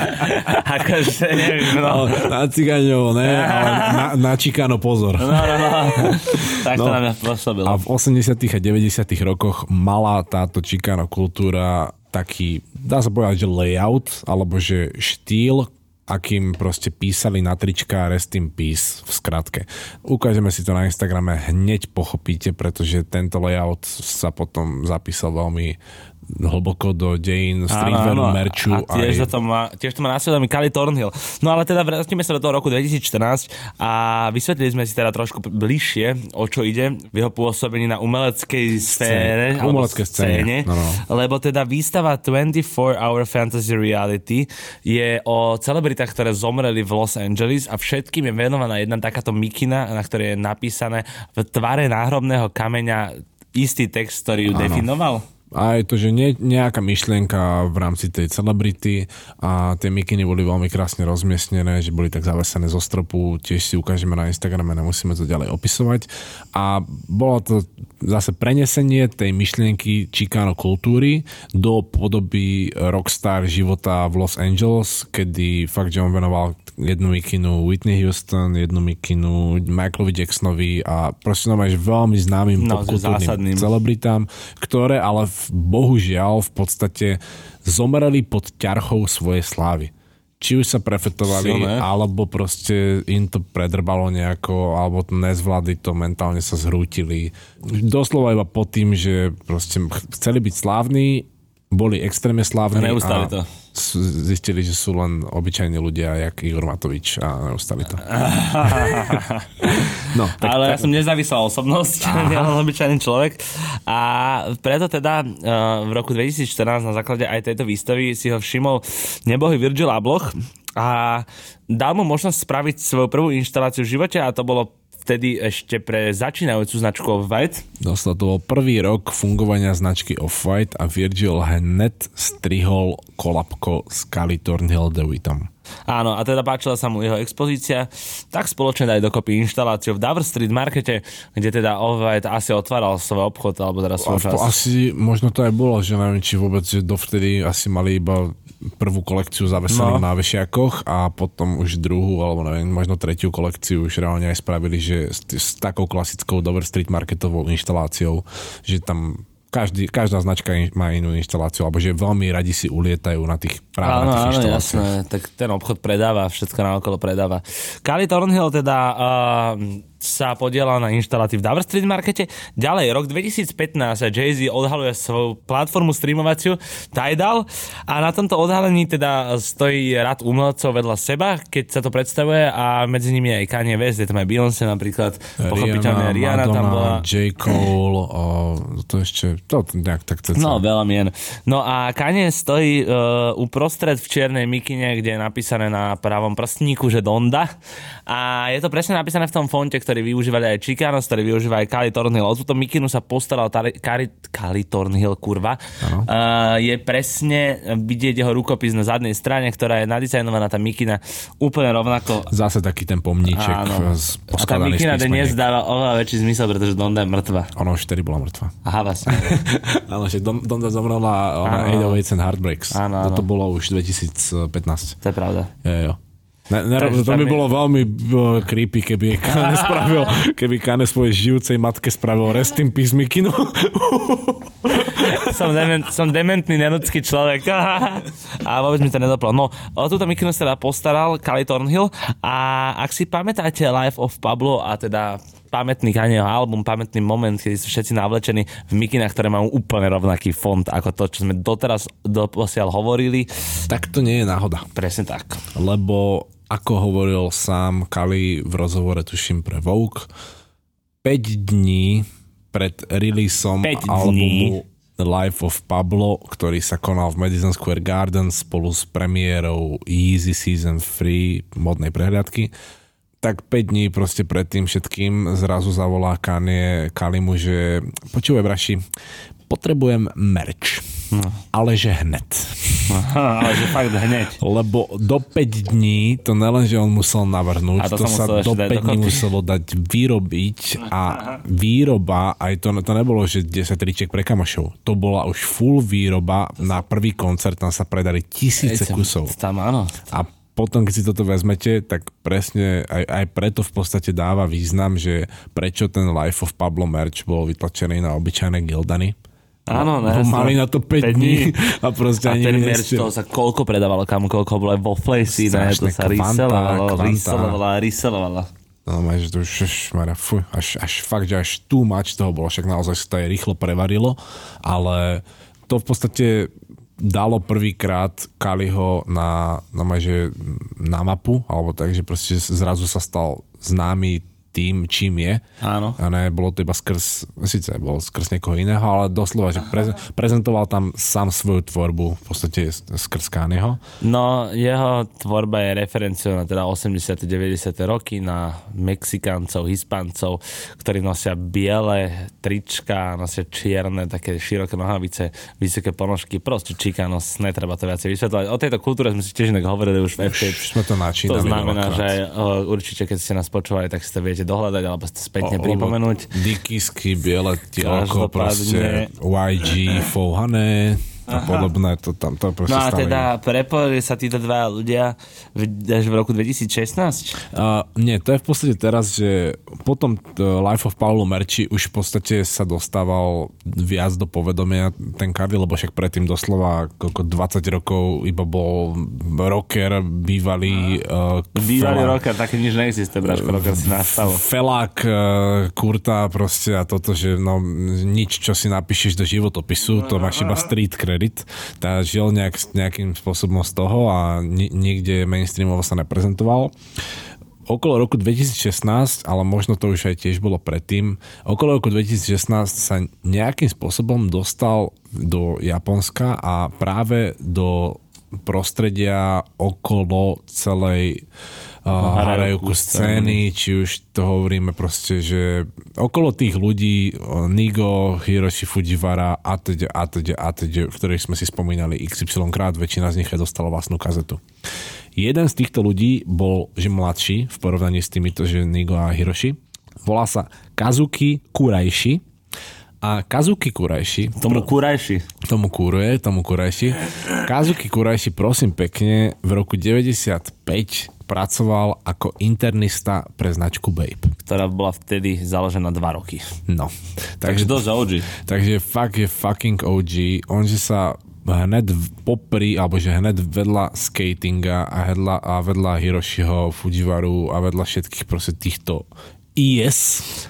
<laughs> akože neviem, no. Na cigáňovo, ne, ale na, na čikáno pozor. No, no, no. Tak to No. na mňa pôsobilo. A v 80. a 90. rokoch mala táto čikano kultúra taký, dá sa povedať, že layout, alebo že štýl, akým proste písali na trička Rest in Peace v skratke. Ukážeme si to na Instagrame, hneď pochopíte, pretože tento layout sa potom zapísal veľmi hlboko do dejín streetwearu, merču. A tiež, aj... to má, tiež to má na svedomí Kali Thornhill. No ale teda vrátime sa do toho roku 2014 a vysvetlili sme si teda trošku bližšie, o čo ide v jeho pôsobení na umeleckej sfére. Scéne. Umelecké scéne. No, no. Lebo teda výstava 24 Hour Fantasy Reality je o celebritách, ktoré zomreli v Los Angeles a všetkým je venovaná jedna takáto mikina, na ktorej je napísané v tvare náhrobného kameňa istý text, ktorý ju ano. definoval a je to, že nie, nejaká myšlienka v rámci tej celebrity a tie mikiny boli veľmi krásne rozmiestnené, že boli tak zavesené zo stropu, tiež si ukážeme na Instagrame, nemusíme to ďalej opisovať. A bolo to zase prenesenie tej myšlienky Chicano kultúry do podoby rockstar života v Los Angeles, kedy fakt, že on venoval jednu mikinu Whitney Houston, jednu mikinu Michaelovi Jacksonovi a proste že veľmi známym no, popkultúrnym celebritám, ktoré ale bohužiaľ v podstate zomreli pod ťarchou svojej slávy či už sa prefetovali, Silné. alebo proste im to predrbalo nejako, alebo to nezvládli to, mentálne sa zhrútili. Doslova iba pod tým, že proste chceli byť slávni, boli extrémne slávni a to. Zistili, že sú len obyčajní ľudia, jak Igor Matovič a neustali to. <laughs> no, tak, Ale ja som nezávislá osobnosť, nie len <laughs> obyčajný človek. A preto teda uh, v roku 2014 na základe aj tejto výstavy si ho všimol nebohý Virgil Abloch a dal mu možnosť spraviť svoju prvú inštaláciu v živote a to bolo vtedy ešte pre začínajúcu značku Off-White. Dostal to bol prvý rok fungovania značky Off-White a Virgil hned strihol kolapko s Cali Thornhill Dewitom. Áno, a teda páčila sa mu jeho expozícia, tak spoločne daj dokopy inštaláciu v Dover Street Markete, kde teda Off-White asi otváral svoj obchod, alebo teda svoj čas. Asi možno to aj bolo, že neviem, či vôbec, že dovtedy asi mali iba prvú kolekciu zavesenú no. na vešiakoch a potom už druhú, alebo neviem, možno tretiu kolekciu už reálne aj spravili, že s, s takou klasickou Dover Street Marketovou inštaláciou, že tam každý, každá značka má inú inštaláciu, alebo že veľmi radi si ulietajú na tých práve áno, na tých áno, jasné, tak ten obchod predáva, všetko na okolo predáva. Kali Thornhill teda uh, sa podielal na inštalácii v Dover Street Markete. Ďalej, rok 2015 Jay-Z odhaluje svoju platformu streamovaciu Tidal a na tomto odhalení teda stojí rad umelcov vedľa seba, keď sa to predstavuje a medzi nimi aj Kanye West, je tam aj Beyoncé napríklad, pochopiteľne Rihanna Madonna, tam bola. J. Cole, o, to ešte, to nejak tak to No, veľa mien. No a Kanye stojí uh, uprostred v čiernej mikine, kde je napísané na pravom prstníku, že Donda a je to presne napísané v tom fonte, ktorý využívali aj Chicanos, ktorý využíva aj Kali Thornhill. O túto mikinu sa postaral Tari, Kali, Kali Thornhill, kurva. Uh, je presne vidieť jeho rukopis na zadnej strane, ktorá je nadizajnovaná tá mikina úplne rovnako. Zase taký ten pomníček. Áno. A tá mikina dnes dáva oveľa väčší zmysel, pretože Donda je mŕtva. Ono už vtedy bola mŕtva. Aha, vlastne. <laughs> áno, že Donda zomrela na 808 and Heartbreaks. Áno, áno. To bolo už 2015. To je pravda. Je, jo. Ne, ne, to by bolo veľmi uh, creepy, keby <laughs> Kane spravil, keby Kane svojej žijúcej matke spravil rest in peace mikinu. som, dement, som dementný, nenudský človek. <laughs> a vôbec mi to nedoplo. No, o túto mikinu sa teda postaral Kali Thornhill a ak si pamätáte Life of Pablo a teda pamätný Kanyeho album, pamätný moment, kedy sú všetci navlečení v mikinách, ktoré majú úplne rovnaký font ako to, čo sme doteraz doposiaľ hovorili. Tak to nie je náhoda. Presne tak. Lebo ako hovoril sám Kali v rozhovore, tuším pre Vogue, 5 dní pred releaseom albumu The Life of Pablo, ktorý sa konal v Madison Square Garden spolu s premiérou Easy Season Free modnej prehľadky, tak 5 dní proste pred tým všetkým zrazu zavolá Kanye Kalimu, že počúvaj braši, potrebujem merch. No. Ale že hned. Aha, ale že fakt hneď. Lebo do 5 dní to nelen, že on musel navrhnúť, to, to sa do 5 dní muselo dať vyrobiť a výroba, aj to, to nebolo, že 10 triček pre kamošov. To bola už full výroba na prvý koncert, tam sa predali tisíce kusov. Tam áno. A potom, keď si toto vezmete, tak presne aj, aj preto v podstate dáva význam, že prečo ten Life of Pablo merch bol vytlačený na obyčajné gildany Áno, no, jasné. Mali na to 5, Päť dní dní. <laughs> a proste A ani ten merch toho sa koľko predávalo, kam koľko bolo aj vo Flacey, ne? To Strašné sa kvanta. reselovalo, reselovalo. No, máš, to už, šmara, fuj, až, až fakt, že až too much toho bolo, však naozaj sa to aj rýchlo prevarilo, ale to v podstate dalo prvýkrát Kaliho na, na, že na mapu, alebo tak, že proste zrazu sa stal známy tým, čím je. Áno. A ne, bolo to iba skrz, síce bolo skrz niekoho iného, ale doslova, že pre, prezentoval tam sám svoju tvorbu, v podstate skrz Kanyeho. No, jeho tvorba je referenciou na teda 80. 90. roky na Mexikáncov, Hispáncov, ktorí nosia biele trička, nosia čierne, také široké nohavice, vysoké ponožky, proste číkanosť, netreba to viacej vysvetľovať. O tejto kultúre sme si tiež inak hovorili už v FT. Už sme to načínali To znamená, že uh, určite, keď ste nás počúvali, tak si to viete dohľadať alebo ste spätne O- pripomenúť. Dikisky, biele tielko, proste YG, Fouhané a podobné, to tam to proste No a stále teda prepojili sa títo dva ľudia v, až v roku 2016? Uh, nie, to je v podstate teraz, že potom uh, Life of Paulo Merči už v podstate sa dostával viac do povedomia ten Cardi, lebo však predtým doslova koľko 20 rokov iba bol rocker, bývalý uh, Bývalý felák- rocker, také nič neexistuje, Braško, rocker si nastalo. Felák uh, Kurta proste a toto, že no nič, čo si napíšeš do životopisu, to máš iba street credit. Tá žil nejak, nejakým spôsobom z toho a ni- nikde mainstreamovo sa neprezentoval. Okolo roku 2016, ale možno to už aj tiež bolo predtým, okolo roku 2016 sa nejakým spôsobom dostal do Japonska a práve do prostredia okolo celej uh, Harajuku scény, či už to hovoríme proste, že okolo tých ľudí uh, Nigo, Hiroshi Fujiwara a teda, a teda, a v ktorých sme si spomínali XY krát, väčšina z nich aj dostala vlastnú kazetu. Jeden z týchto ľudí bol, že mladší v porovnaní s týmito, že Nigo a Hiroshi. Volá sa Kazuki Kuraishi. A Kazuki Kuraishi Tomu kurajši. tomu kúruje, tomu kurajši. Kazuki Kurajši, prosím pekne, v roku 95 pracoval ako internista pre značku Babe. ktorá bola vtedy založená dva roky. No. Takže Takže, dosť OG. takže fakt je fucking OG. On, že sa hned popri, alebo že hned vedľa skatinga a vedľa, a vedľa Hiroshiho, Fujivaru a vedľa všetkých proste týchto IS,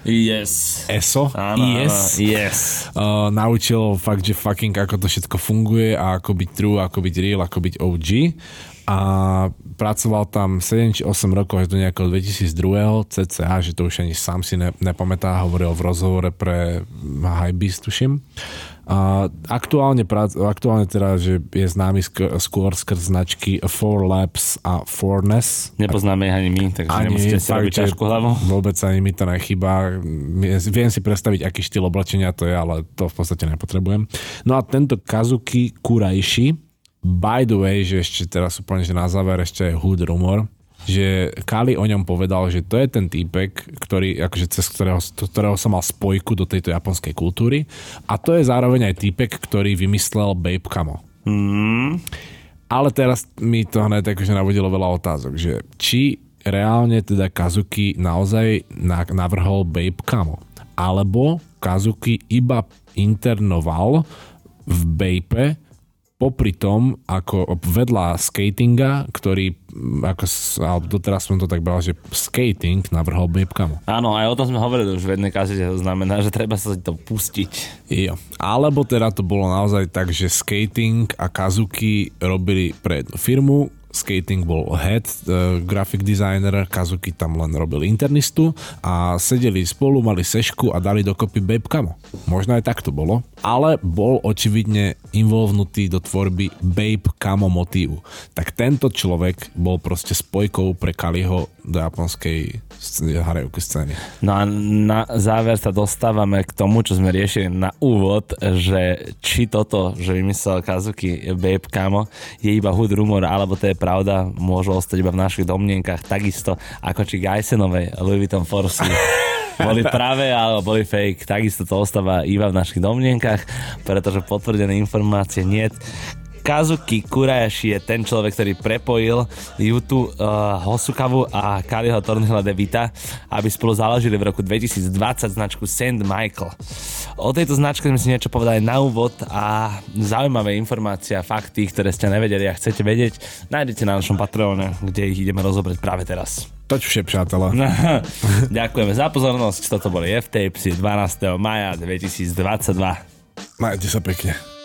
Yes. ESO, Áno, IS, áno, yes. uh, naučil fakt, že fucking ako to všetko funguje a ako byť true, ako byť real, ako byť OG a pracoval tam 7 či 8 rokov až do nejakého 2002 cca, že to už ani sám si ne, nepamätá, hovoril v rozhovore pre Hypebeast, tuším. A aktuálne, prác, aktuálne teda, že je známy sk- skôr skrz značky Four Labs a Fourness. Nepoznáme ich ani my, takže Ani nemusíte si robiť ťažkú hlavu. Vôbec ani mi to nechýba. Viem si predstaviť, aký štýl oblečenia to je, ale to v podstate nepotrebujem. No a tento Kazuki Kuraishi, by the way, že ešte teraz úplne, že na záver ešte je hood rumor, že Kali o ňom povedal, že to je ten týpek, ktorý, akože cez ktorého, ktorého som mal spojku do tejto japonskej kultúry. A to je zároveň aj týpek, ktorý vymyslel Babe Kamo. Mm, Ale teraz mi to hneď akože navodilo veľa otázok, že či reálne teda Kazuki naozaj na- navrhol Babe Kamo, alebo Kazuki iba internoval v Bape popri tom, ako vedľa skatinga, ktorý, ako, alebo doteraz som to tak bral, že skating navrhol Babe Kamo. áno, aj o tom sme hovorili už v jednej kazete, to znamená, že treba sa to pustiť. Jo. Alebo teda to bolo naozaj tak, že skating a Kazuki robili pre jednu firmu, skating bol head, uh, graphic designer, Kazuki tam len robil internistu a sedeli spolu, mali sešku a dali dokopy Babe Kamo. Možno aj tak to bolo, ale bol očividne involvnutý do tvorby Babe Kamo motívu. Tak tento človek bol proste spojkou pre Kaliho do japonskej Harajuku scény. No a na záver sa dostávame k tomu, čo sme riešili na úvod, že či toto, že vymyslel Kazuki Babe Kamo, je iba hood rumor, alebo to je pravda, môžu ostať iba v našich domnienkach, takisto ako či Geisenovej Louis Vuitton Forsy. <laughs> boli práve alebo boli fake, takisto to ostáva iba v našich domnienkach, pretože potvrdené informácie nie. Kazuki Kurayashi je ten človek, ktorý prepojil Yutu uh, Hosukavu a Kaliho Thornhilla Devita, aby spolu založili v roku 2020 značku St. Michael. O tejto značke sme si niečo povedali na úvod a zaujímavé informácie a fakty, ktoré ste nevedeli a chcete vedieť, nájdete na našom Patreone, kde ich ideme rozobrať práve teraz. Toť vše, přátelé. <laughs> Ďakujeme za pozornosť. Toto boli F-Tapes 12. maja 2022. Majte sa pekne.